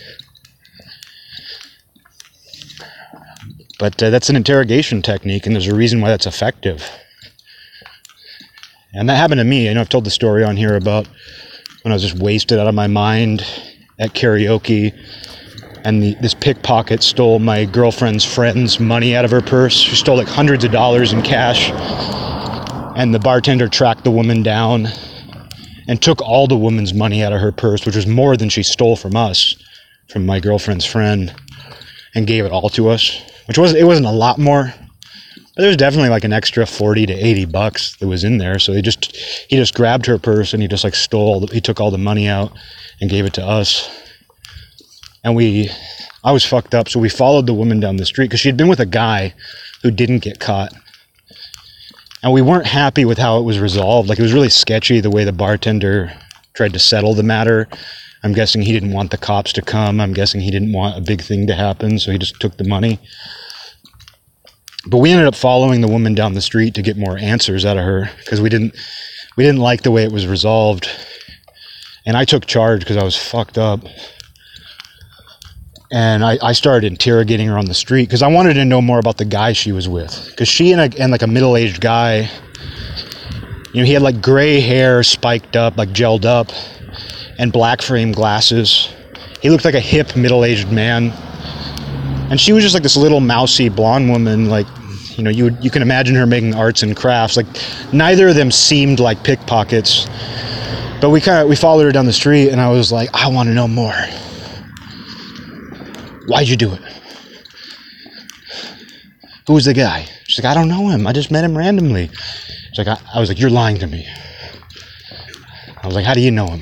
But uh, that's an interrogation technique, and there's a reason why that's effective. And that happened to me. I know I've told the story on here about when I was just wasted out of my mind at karaoke, and the, this pickpocket stole my girlfriend's friend's money out of her purse. She stole like hundreds of dollars in cash, and the bartender tracked the woman down and took all the woman's money out of her purse, which was more than she stole from us, from my girlfriend's friend, and gave it all to us. Which was it wasn't a lot more, but there was definitely like an extra 40 to 80 bucks that was in there so he just he just grabbed her purse and he just like stole he took all the money out and gave it to us. And we, I was fucked up, so we followed the woman down the street because she had been with a guy who didn't get caught. And we weren't happy with how it was resolved. Like it was really sketchy the way the bartender tried to settle the matter. I'm guessing he didn't want the cops to come. I'm guessing he didn't want a big thing to happen, so he just took the money. But we ended up following the woman down the street to get more answers out of her because we didn't we didn't like the way it was resolved and I took charge because I was fucked up. And I, I started interrogating her on the street because I wanted to know more about the guy she was with. Because she and, a, and like a middle aged guy, you know, he had like gray hair spiked up, like gelled up, and black frame glasses. He looked like a hip middle aged man. And she was just like this little mousy blonde woman, like, you know, you you can imagine her making arts and crafts. Like neither of them seemed like pickpockets, but we kind of we followed her down the street, and I was like, I want to know more. Why'd you do it? Who was the guy? She's like, I don't know him. I just met him randomly. She's like, I, I was like, you're lying to me. I was like, how do you know him?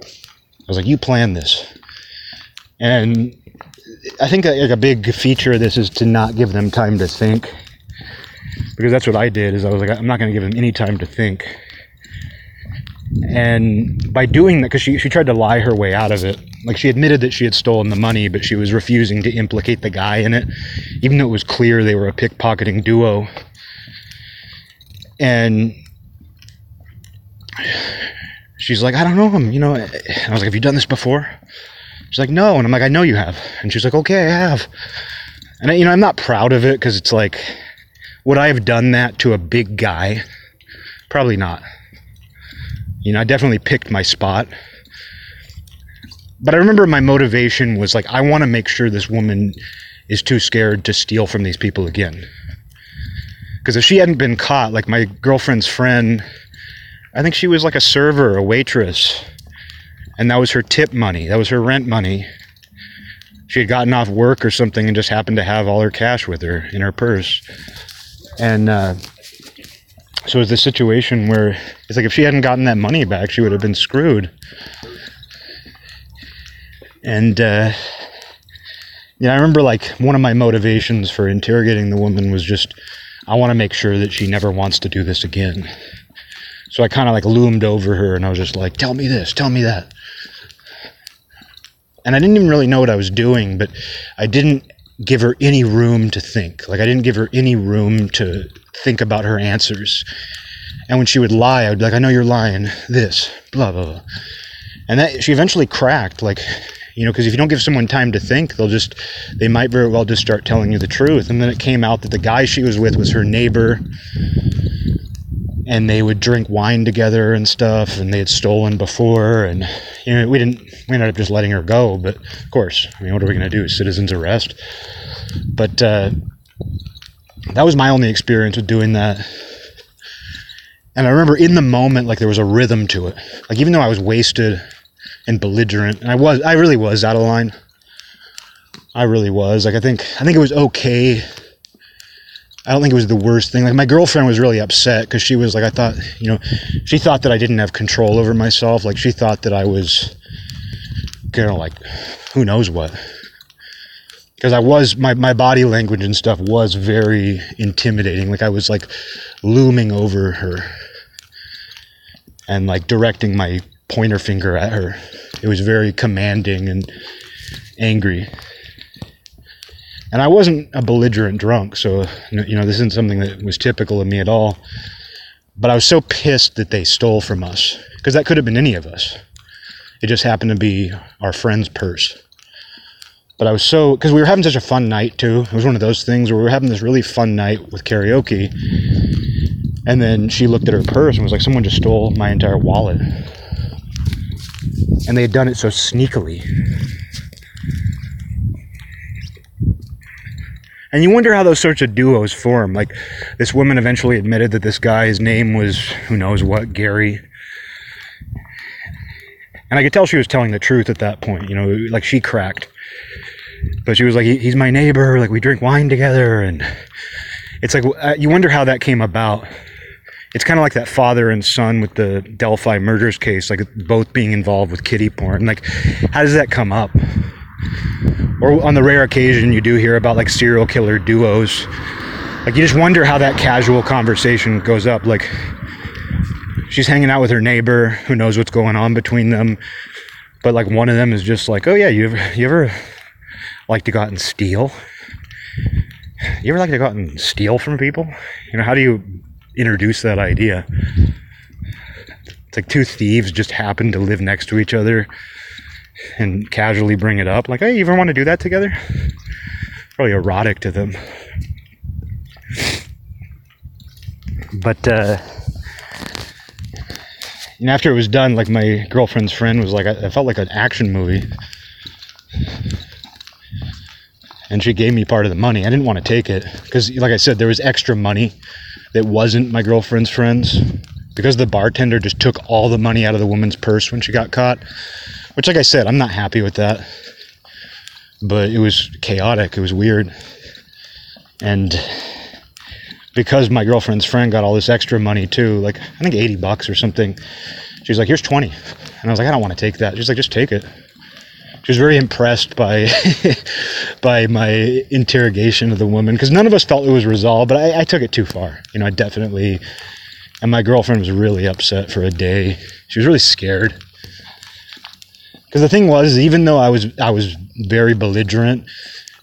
I was like, you planned this. And I think like a big feature of this is to not give them time to think. Because that's what I did is I was like, I'm not going to give them any time to think. And by doing that, because she, she tried to lie her way out of it, like she admitted that she had stolen the money, but she was refusing to implicate the guy in it, even though it was clear they were a pickpocketing duo. And she's like, I don't know him, you know. And I was like, Have you done this before? She's like, No. And I'm like, I know you have. And she's like, Okay, I have. And, I, you know, I'm not proud of it because it's like, would I have done that to a big guy? Probably not. You know, I definitely picked my spot. But I remember my motivation was like, I want to make sure this woman is too scared to steal from these people again. Because if she hadn't been caught, like my girlfriend's friend, I think she was like a server, a waitress, and that was her tip money, that was her rent money. She had gotten off work or something and just happened to have all her cash with her in her purse. And uh, so it was this situation where it's like if she hadn't gotten that money back, she would have been screwed. And uh, yeah, I remember like one of my motivations for interrogating the woman was just I want to make sure that she never wants to do this again. So I kind of like loomed over her and I was just like, tell me this, tell me that. And I didn't even really know what I was doing, but I didn't give her any room to think. Like I didn't give her any room to think about her answers. And when she would lie, I would be like, I know you're lying. This, blah, blah, blah. And that she eventually cracked. Like, you know, because if you don't give someone time to think, they'll just, they might very well just start telling you the truth. And then it came out that the guy she was with was her neighbor and they would drink wine together and stuff and they had stolen before and you know we didn't we ended up just letting her go but of course i mean what are we going to do? Citizens arrest. But uh, that was my only experience with doing that. And i remember in the moment like there was a rhythm to it. Like even though i was wasted and belligerent and i was i really was out of line. I really was. Like i think i think it was okay I don't think it was the worst thing. Like my girlfriend was really upset because she was like, I thought, you know, she thought that I didn't have control over myself. Like she thought that I was, you know, like, who knows what. Because I was my my body language and stuff was very intimidating. Like I was like looming over her and like directing my pointer finger at her. It was very commanding and angry and I wasn't a belligerent drunk, so you know this isn't something that was typical of me at all. But I was so pissed that they stole from us because that could have been any of us. It just happened to be our friend's purse. But I was so because we were having such a fun night too. It was one of those things where we were having this really fun night with karaoke, and then she looked at her purse and was like, "Someone just stole my entire wallet," and they had done it so sneakily. And you wonder how those sorts of duos form. Like, this woman eventually admitted that this guy's name was, who knows what, Gary. And I could tell she was telling the truth at that point, you know, like she cracked. But she was like, he's my neighbor, like we drink wine together. And it's like, uh, you wonder how that came about. It's kind of like that father and son with the Delphi murders case, like both being involved with kiddie porn. Like, how does that come up? Or on the rare occasion you do hear about like serial killer duos. Like you just wonder how that casual conversation goes up. Like she's hanging out with her neighbor. Who knows what's going on between them. But like one of them is just like oh yeah you ever you ever like to go out and steal? You ever like to go out and steal from people? You know how do you introduce that idea? It's like two thieves just happen to live next to each other and casually bring it up. Like, hey, you ever want to do that together? Probably erotic to them. But, uh, and after it was done, like my girlfriend's friend was like, I, felt like an action movie. and she gave me part of the money. I didn't want to take it because, like I said, there was extra money that wasn't my girlfriend's friends because the bartender just took all the money out of the woman's purse when she got caught. Which, like I said, I'm not happy with that. But it was chaotic. It was weird. And because my girlfriend's friend got all this extra money too, like I think 80 bucks or something, she's like, here's 20. And I was like, I don't want to take that. She's like, just take it. She was very impressed by [LAUGHS] by my interrogation of the woman because none of us felt it was resolved, but I, I took it too far. You know, I definitely, and my girlfriend was really upset for a day. She was really scared because the thing was, even though I was I was very belligerent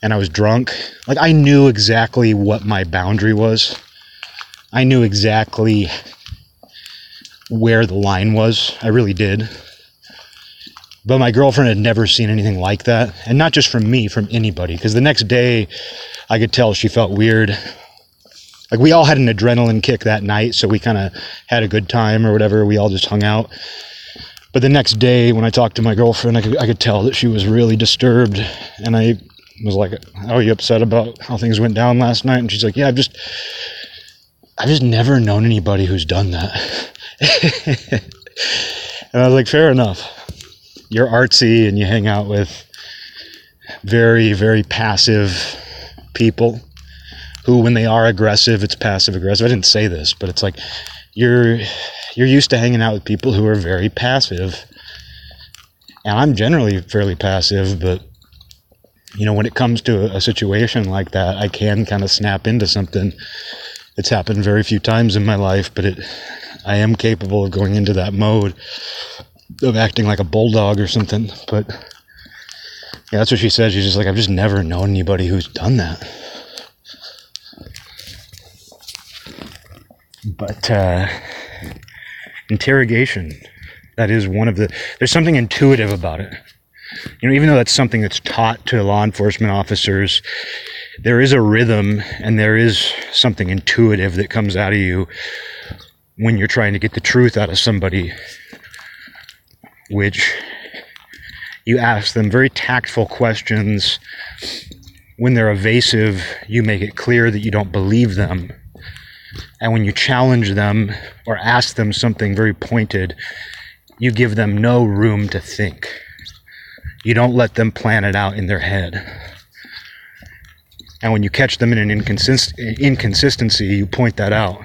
and I was drunk, like I knew exactly what my boundary was. I knew exactly where the line was. I really did. But my girlfriend had never seen anything like that. And not just from me, from anybody. Because the next day, I could tell she felt weird. Like we all had an adrenaline kick that night, so we kind of had a good time or whatever. We all just hung out. But the next day, when I talked to my girlfriend, I could, I could tell that she was really disturbed. And I was like, How are you upset about how things went down last night? And she's like, Yeah, I've just, I've just never known anybody who's done that. [LAUGHS] and I was like, Fair enough. You're artsy and you hang out with very, very passive people who, when they are aggressive, it's passive aggressive. I didn't say this, but it's like you're you're used to hanging out with people who are very passive. And I'm generally fairly passive, but you know, when it comes to a, situation like that, I can kind of snap into something. It's happened very few times in my life, but it I am capable of going into that mode of acting like a bulldog or something. But yeah, that's what she said. She's just like, I've just never known anybody who's done that. But uh, interrogation, that is one of the, there's something intuitive about it. You know, even though that's something that's taught to law enforcement officers, there is a rhythm and there is something intuitive that comes out of you when you're trying to get the truth out of somebody, which you ask them very tactful questions. When they're evasive, you make it clear that you don't believe them and when you challenge them or ask them something very pointed, you give them no room to think. You don't let them plan it out in their head. And when you catch them in an inconsist- inconsistency, you point that out.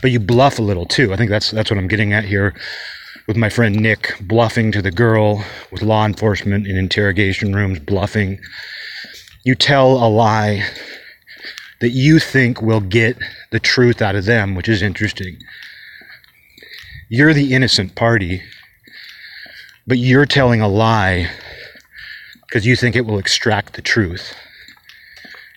But you bluff a little too. I think that's that's what I'm getting at here with my friend Nick bluffing to the girl, with law enforcement in interrogation rooms bluffing. You tell a lie that you think will get the truth out of them, which is interesting. You're the innocent party, but you're telling a lie because you think it will extract the truth.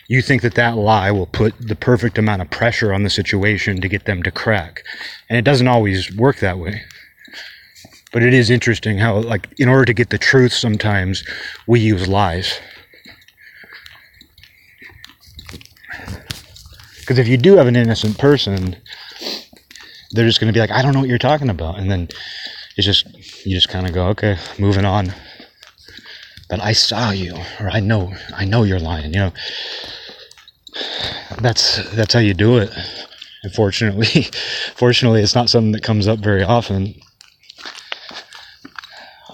You think that that lie will put the perfect amount of pressure on the situation to get them to crack. And it doesn't always work that way. But it is interesting how, like, in order to get the truth, sometimes we use lies. Because if you do have an innocent person, they're just going to be like, I don't know what you're talking about. And then it's just, you just kind of go, okay, moving on. But I saw you, or I know, I know you're lying, you know. That's, that's how you do it. Unfortunately, [LAUGHS] fortunately, it's not something that comes up very often.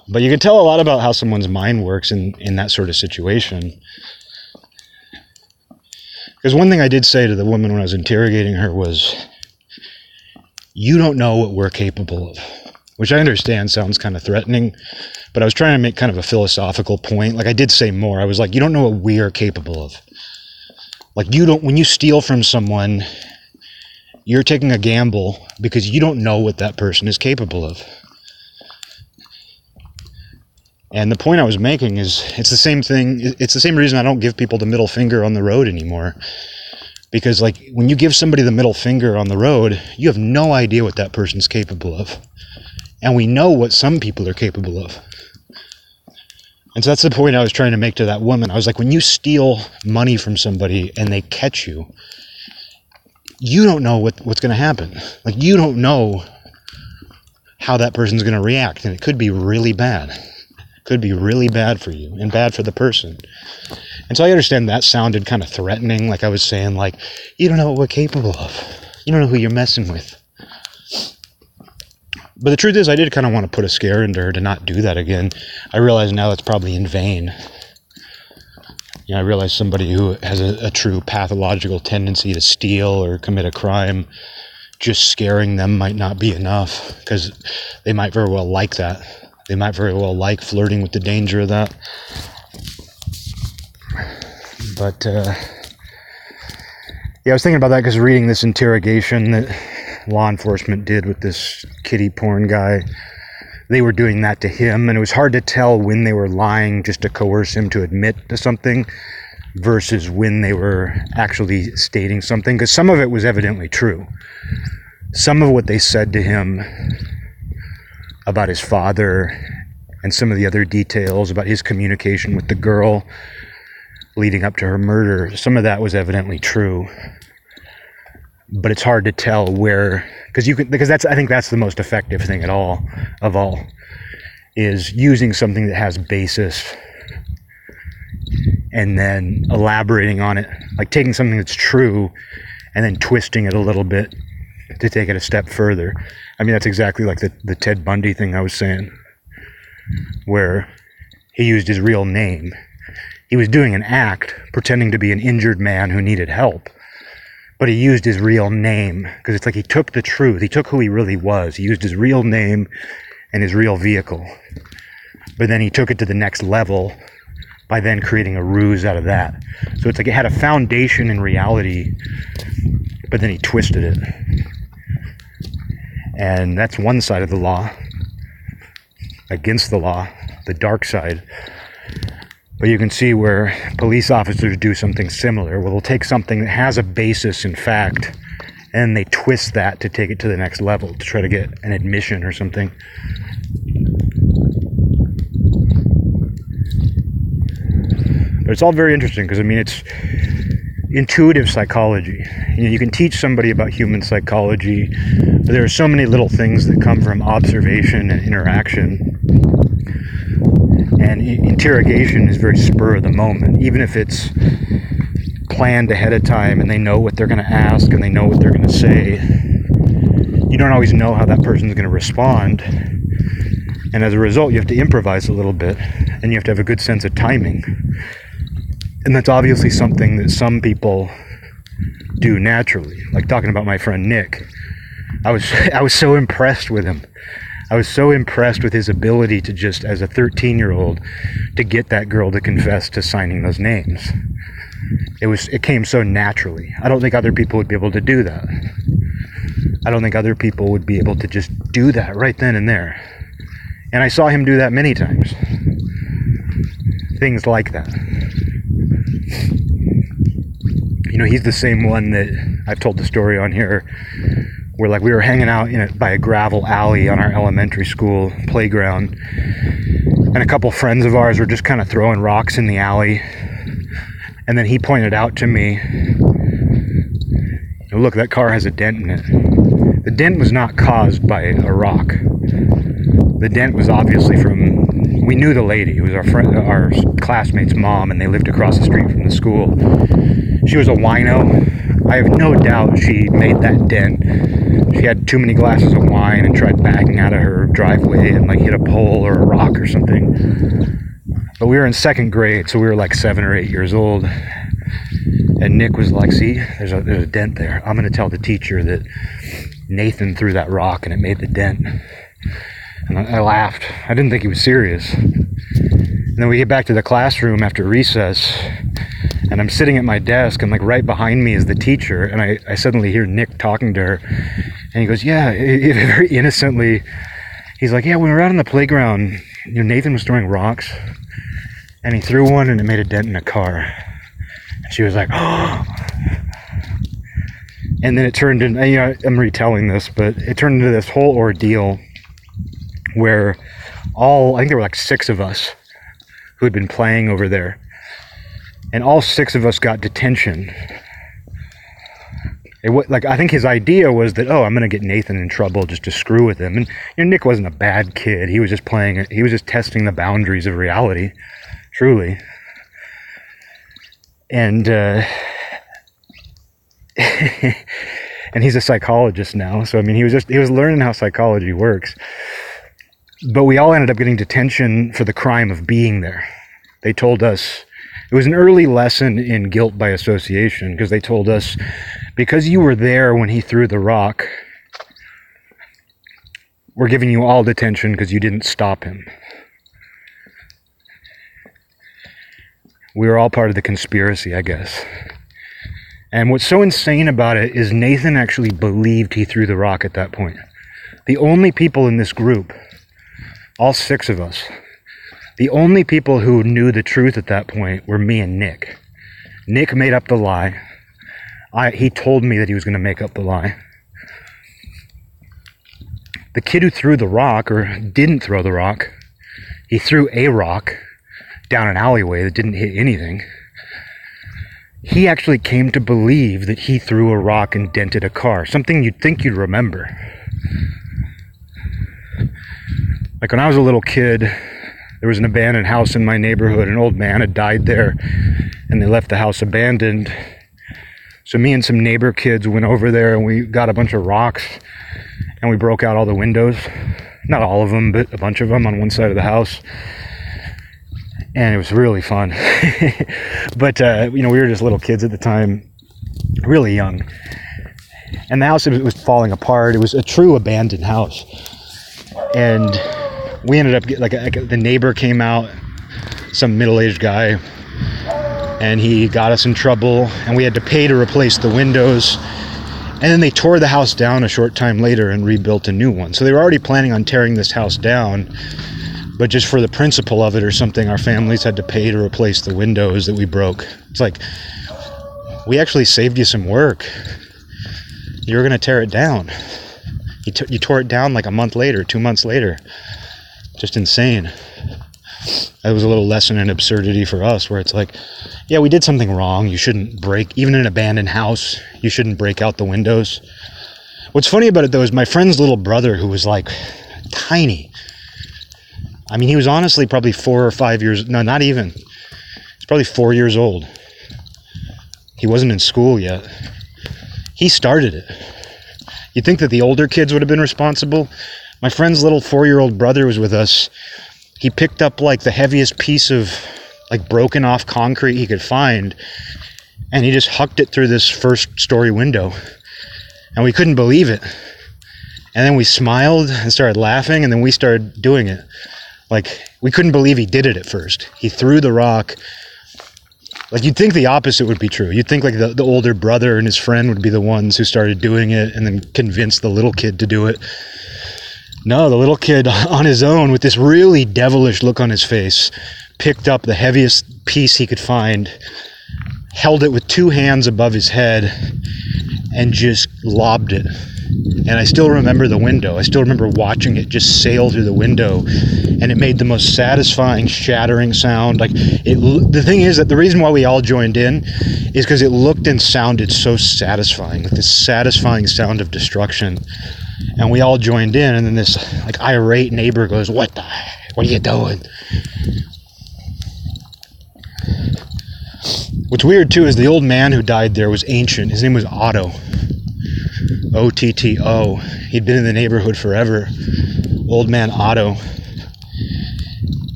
But you can tell a lot about how someone's mind works in, in that sort of situation. Because one thing I did say to the woman when I was interrogating her was, You don't know what we're capable of. Which I understand sounds kind of threatening, but I was trying to make kind of a philosophical point. Like I did say more. I was like, You don't know what we are capable of. Like, you don't, when you steal from someone, you're taking a gamble because you don't know what that person is capable of. And the point I was making is it's the same thing. It's the same reason I don't give people the middle finger on the road anymore. Because, like, when you give somebody the middle finger on the road, you have no idea what that person's capable of. And we know what some people are capable of. And so that's the point I was trying to make to that woman. I was like, when you steal money from somebody and they catch you, you don't know what, what's going to happen. Like, you don't know how that person's going to react. And it could be really bad could be really bad for you and bad for the person. And so I understand that sounded kind of threatening, like I was saying, like, you don't know what we're capable of. You don't know who you're messing with. But the truth is, I did kind of want to put a scare into her to not do that again. I realize now that's probably in vain. You know, I realize somebody who has a, a true pathological tendency to steal or commit a crime, just scaring them might not be enough because they might very well like that. They might very well like flirting with the danger of that. But, uh, yeah, I was thinking about that because reading this interrogation that law enforcement did with this kiddie porn guy. They were doing that to him, and it was hard to tell when they were lying just to coerce him to admit to something versus when they were actually stating something, because some of it was evidently true. Some of what they said to him about his father and some of the other details about his communication with the girl leading up to her murder, some of that was evidently true. But it's hard to tell where because you can because that's I think that's the most effective thing at all of all is using something that has basis and then elaborating on it like taking something that's true and then twisting it a little bit to take it a step further i mean that's exactly like the, the ted bundy thing i was saying where he used his real name he was doing an act pretending to be an injured man who needed help but he used his real name because it's like he took the truth. He took who he really was. He used his real name and his real vehicle. But then he took it to the next level by then creating a ruse out of that. So it's like it had a foundation in reality, but then he twisted it. And that's one side of the law against the law, the dark side. But you can see where police officers do something similar. Well, they'll take something that has a basis in fact and they twist that to take it to the next level to try to get an admission or something. But it's all very interesting because I mean it's intuitive psychology. You know, you can teach somebody about human psychology, but there are so many little things that come from observation and interaction and interrogation is very spur of the moment, even if it's planned ahead of time and they know what they're going to ask and they know what they're going to say. You don't always know how that person's going to respond. And as a result, you have to improvise a little bit and you have to have a good sense of timing. And that's obviously something that some people do naturally. Like talking about my friend Nick. I was [LAUGHS] I was so impressed with him I was so impressed with his ability to just, as a 13 year old, to get that girl to confess to signing those names. It was, it came so naturally. I don't think other people would be able to do that. I don't think other people would be able to just do that right then and there. And I saw him do that many times. Things like that. You know, he's the same one that I've told the story on here where like we were hanging out in a, by a gravel alley on our elementary school playground and a couple friends of ours were just kind of throwing rocks in the alley. And then he pointed out to me look that car has a dent in it. The dent was not caused by a rock. The dent was obviously from we knew the lady it was our friend our classmate's mom and they lived across the street from the school she was a wino I have no doubt she made that dent. She had too many glasses of wine and tried backing out of her driveway and like hit a pole or a rock or something. But we were in second grade, so we were like seven or eight years old. And Nick was like, "See, there's a there's a dent there. I'm gonna tell the teacher that Nathan threw that rock and it made the dent." And I, I laughed. I didn't think he was serious. And then we get back to the classroom after recess, and I'm sitting at my desk, and like right behind me is the teacher, and I, I suddenly hear Nick talking to her, and he goes, "Yeah," [LAUGHS] very innocently. He's like, "Yeah, when we were out on the playground, you know, Nathan was throwing rocks, and he threw one, and it made a dent in a car." And she was like, "Oh." [GASPS] And then it turned into, you know, I'm retelling this, but it turned into this whole ordeal where all, I think there were like six of us who had been playing over there and all six of us got detention. It was, like I think his idea was that oh I'm gonna get Nathan in trouble just to screw with him and you know, Nick wasn't a bad kid he was just playing he was just testing the boundaries of reality truly and uh, [LAUGHS] and he's a psychologist now. So I mean, he was just he was learning how psychology works. But we all ended up getting detention for the crime of being there. They told us it was an early lesson in guilt by association because they told us because you were there when he threw the rock, we're giving you all detention because you didn't stop him. We were all part of the conspiracy, I guess. And what's so insane about it is Nathan actually believed he threw the rock at that point. The only people in this group, all six of us, the only people who knew the truth at that point were me and Nick. Nick made up the lie. I, he told me that he was going to make up the lie. The kid who threw the rock, or didn't throw the rock, he threw a rock down an alleyway that didn't hit anything he actually came to believe that he threw a rock and dented a car, something you'd think you'd remember. Like when I was a little kid, there was an abandoned house in my neighborhood. An old man had died there, and they left the house abandoned. So me and some neighbor kids went over there and we got a bunch of rocks and we broke out all the windows. Not all of them, but a bunch of them on one side of the house and it was really fun. [LAUGHS] but uh, you know, we were just little kids at the time, really young, and the house was falling apart. It was a true abandoned house, and we ended up getting, like, the neighbor came out, some middle-aged guy, and he got us in trouble, and we had to pay to replace the windows. And then they tore the house down a short time later and rebuilt a new one. So they were already planning on tearing this house down but just for the principle of it or something, our families had to pay to replace the windows that we broke. It's like, we actually saved you some work. You were going to tear it down. You, t- you tore it down like a month later, two months later. Just insane. That was a little lesson in absurdity for us, where it's like, yeah, we did something wrong. You shouldn't break, even an abandoned house, you shouldn't break out the windows. What's funny about it though is my friend's little brother, who was like tiny, I mean, he was honestly probably four or five years, no, not even. He's probably four years old. He wasn't in school yet. He started it. You'd think that the older kids would have been responsible. My friend's little four year old brother was with us. He picked up like the heaviest piece of like broken off concrete he could find and he just hucked it through this first story window. And we couldn't believe it. And then we smiled and started laughing, and then we started doing it. Like we couldn't believe he did it at first. He threw the rock. Like you'd think the opposite would be true. You'd think like the, the older brother and his friend would be the ones who started doing it and then convinced the little kid to do it. No, the little kid [LAUGHS] on his own with this really devilish look on his face picked up the heaviest piece he could find, held it with two hands above his head, and just lobbed it and I still remember the window. I still remember watching it just sail through the window, and it made the most satisfying, shattering sound. Like it. The thing is that the reason why we all joined in is because it looked and sounded so satisfying, like this satisfying sound of destruction, and we all joined in. And then this like irate neighbor goes, "What the? What are you doing?" What's weird too is the old man who died there was ancient. His name was Otto O T T O. He'd been in the neighborhood forever. Old man Otto.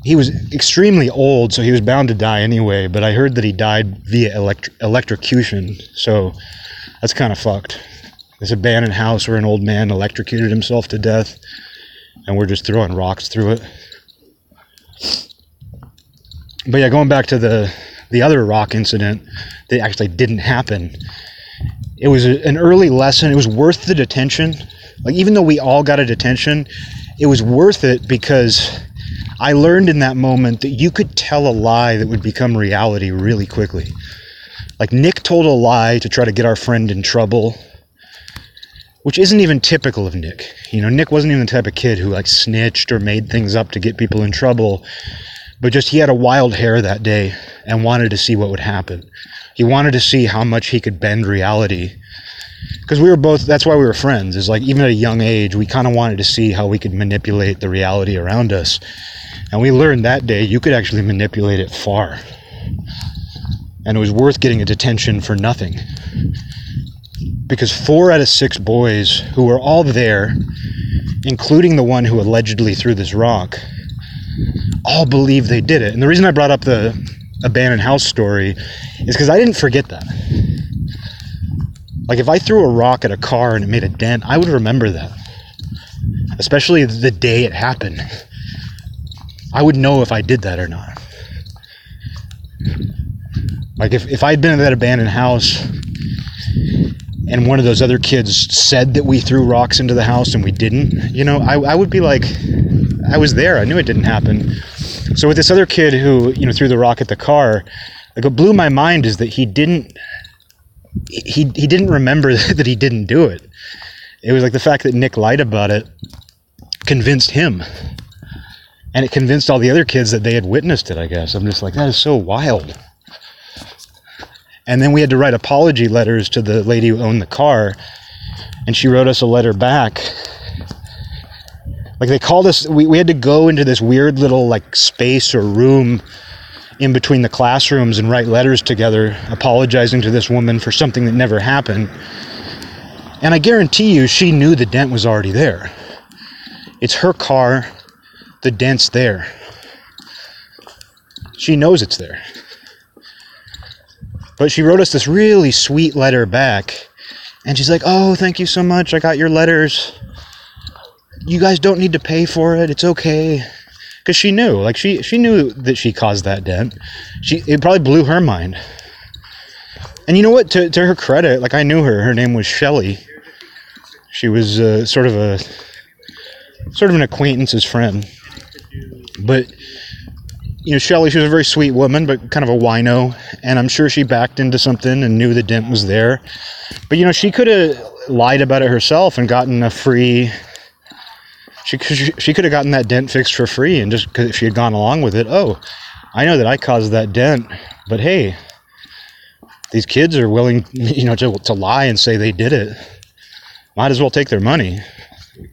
He was extremely old, so he was bound to die anyway, but I heard that he died via elect- electrocution, so that's kind of fucked. This abandoned house where an old man electrocuted himself to death, and we're just throwing rocks through it. But yeah, going back to the the other rock incident that actually didn't happen it was a, an early lesson. It was worth the detention. Like even though we all got a detention, it was worth it because I learned in that moment that you could tell a lie that would become reality really quickly. Like Nick told a lie to try to get our friend in trouble, which isn't even typical of Nick. You know, Nick wasn't even the type of kid who like snitched or made things up to get people in trouble, but just he had a wild hair that day and wanted to see what would happen. He wanted to see how much he could bend reality. Because we were both, that's why we were friends, is like even at a young age, we kind of wanted to see how we could manipulate the reality around us. And we learned that day you could actually manipulate it far. And it was worth getting a detention for nothing. Because four out of six boys who were all there, including the one who allegedly threw this rock, all believe they did it. And the reason I brought up the abandoned house story is because I didn't forget that. Like if I threw a rock at a car and it made a dent, I would remember that. Especially the day it happened. I would know if I did that or not. Like if, if I'd been in that abandoned house and one of those other kids said that we threw rocks into the house and we didn't, you know, I, I would be like, I was there. I knew it didn't happen. So with this other kid who, you know, threw the rock at the car, like what blew my mind is that he didn't he he didn't remember [LAUGHS] that he didn't do it. It was like the fact that Nick lied about it convinced him. And it convinced all the other kids that they had witnessed it, I guess. I'm just like, that is so wild. And then we had to write apology letters to the lady who owned the car. And she wrote us a letter back. Like they called us, we, we had to go into this weird little like space or room in between the classrooms and write letters together apologizing to this woman for something that never happened. And I guarantee you, she knew the dent was already there. It's her car, the dent's there. She knows it's there. But she wrote us this really sweet letter back. And she's like, Oh, thank you so much. I got your letters. You guys don't need to pay for it. It's okay because she knew, like she she knew that she caused that dent. She it probably blew her mind. And you know what? To to her credit, like I knew her. Her name was Shelly. She was uh, sort of a sort of an acquaintance's friend, but you know, Shelly, she was a very sweet woman, but kind of a wino. And I'm sure she backed into something and knew the dent was there. But, you know, she could have lied about it herself and gotten a free she, she could have gotten that dent fixed for free and just if she had gone along with it, oh, I know that I caused that dent, but hey, these kids are willing, [LAUGHS] you know, to, to lie and say they did it. Might as well take their money.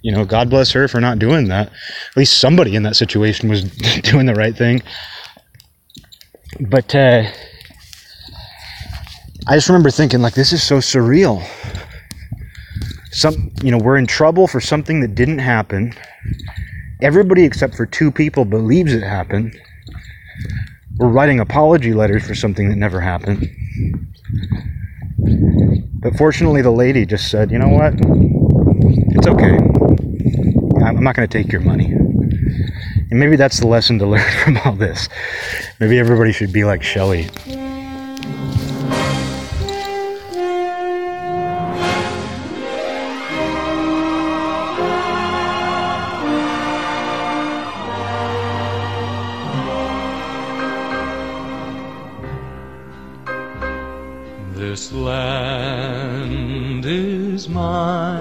You know, God bless her for not doing that. At least somebody in that situation was [LAUGHS] doing the right thing. But uh, I just remember thinking, like, this is so surreal. Some you know we're in trouble for something that didn't happen. Everybody except for two people believes it happened. We're writing apology letters for something that never happened. But fortunately the lady just said you know what it's okay. I'm not going to take your money. And maybe that's the lesson to [LAUGHS] learn from all this. Maybe everybody should be like shelly This land is mine.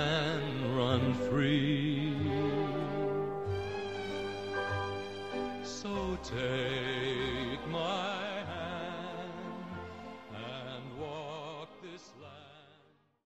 can run free.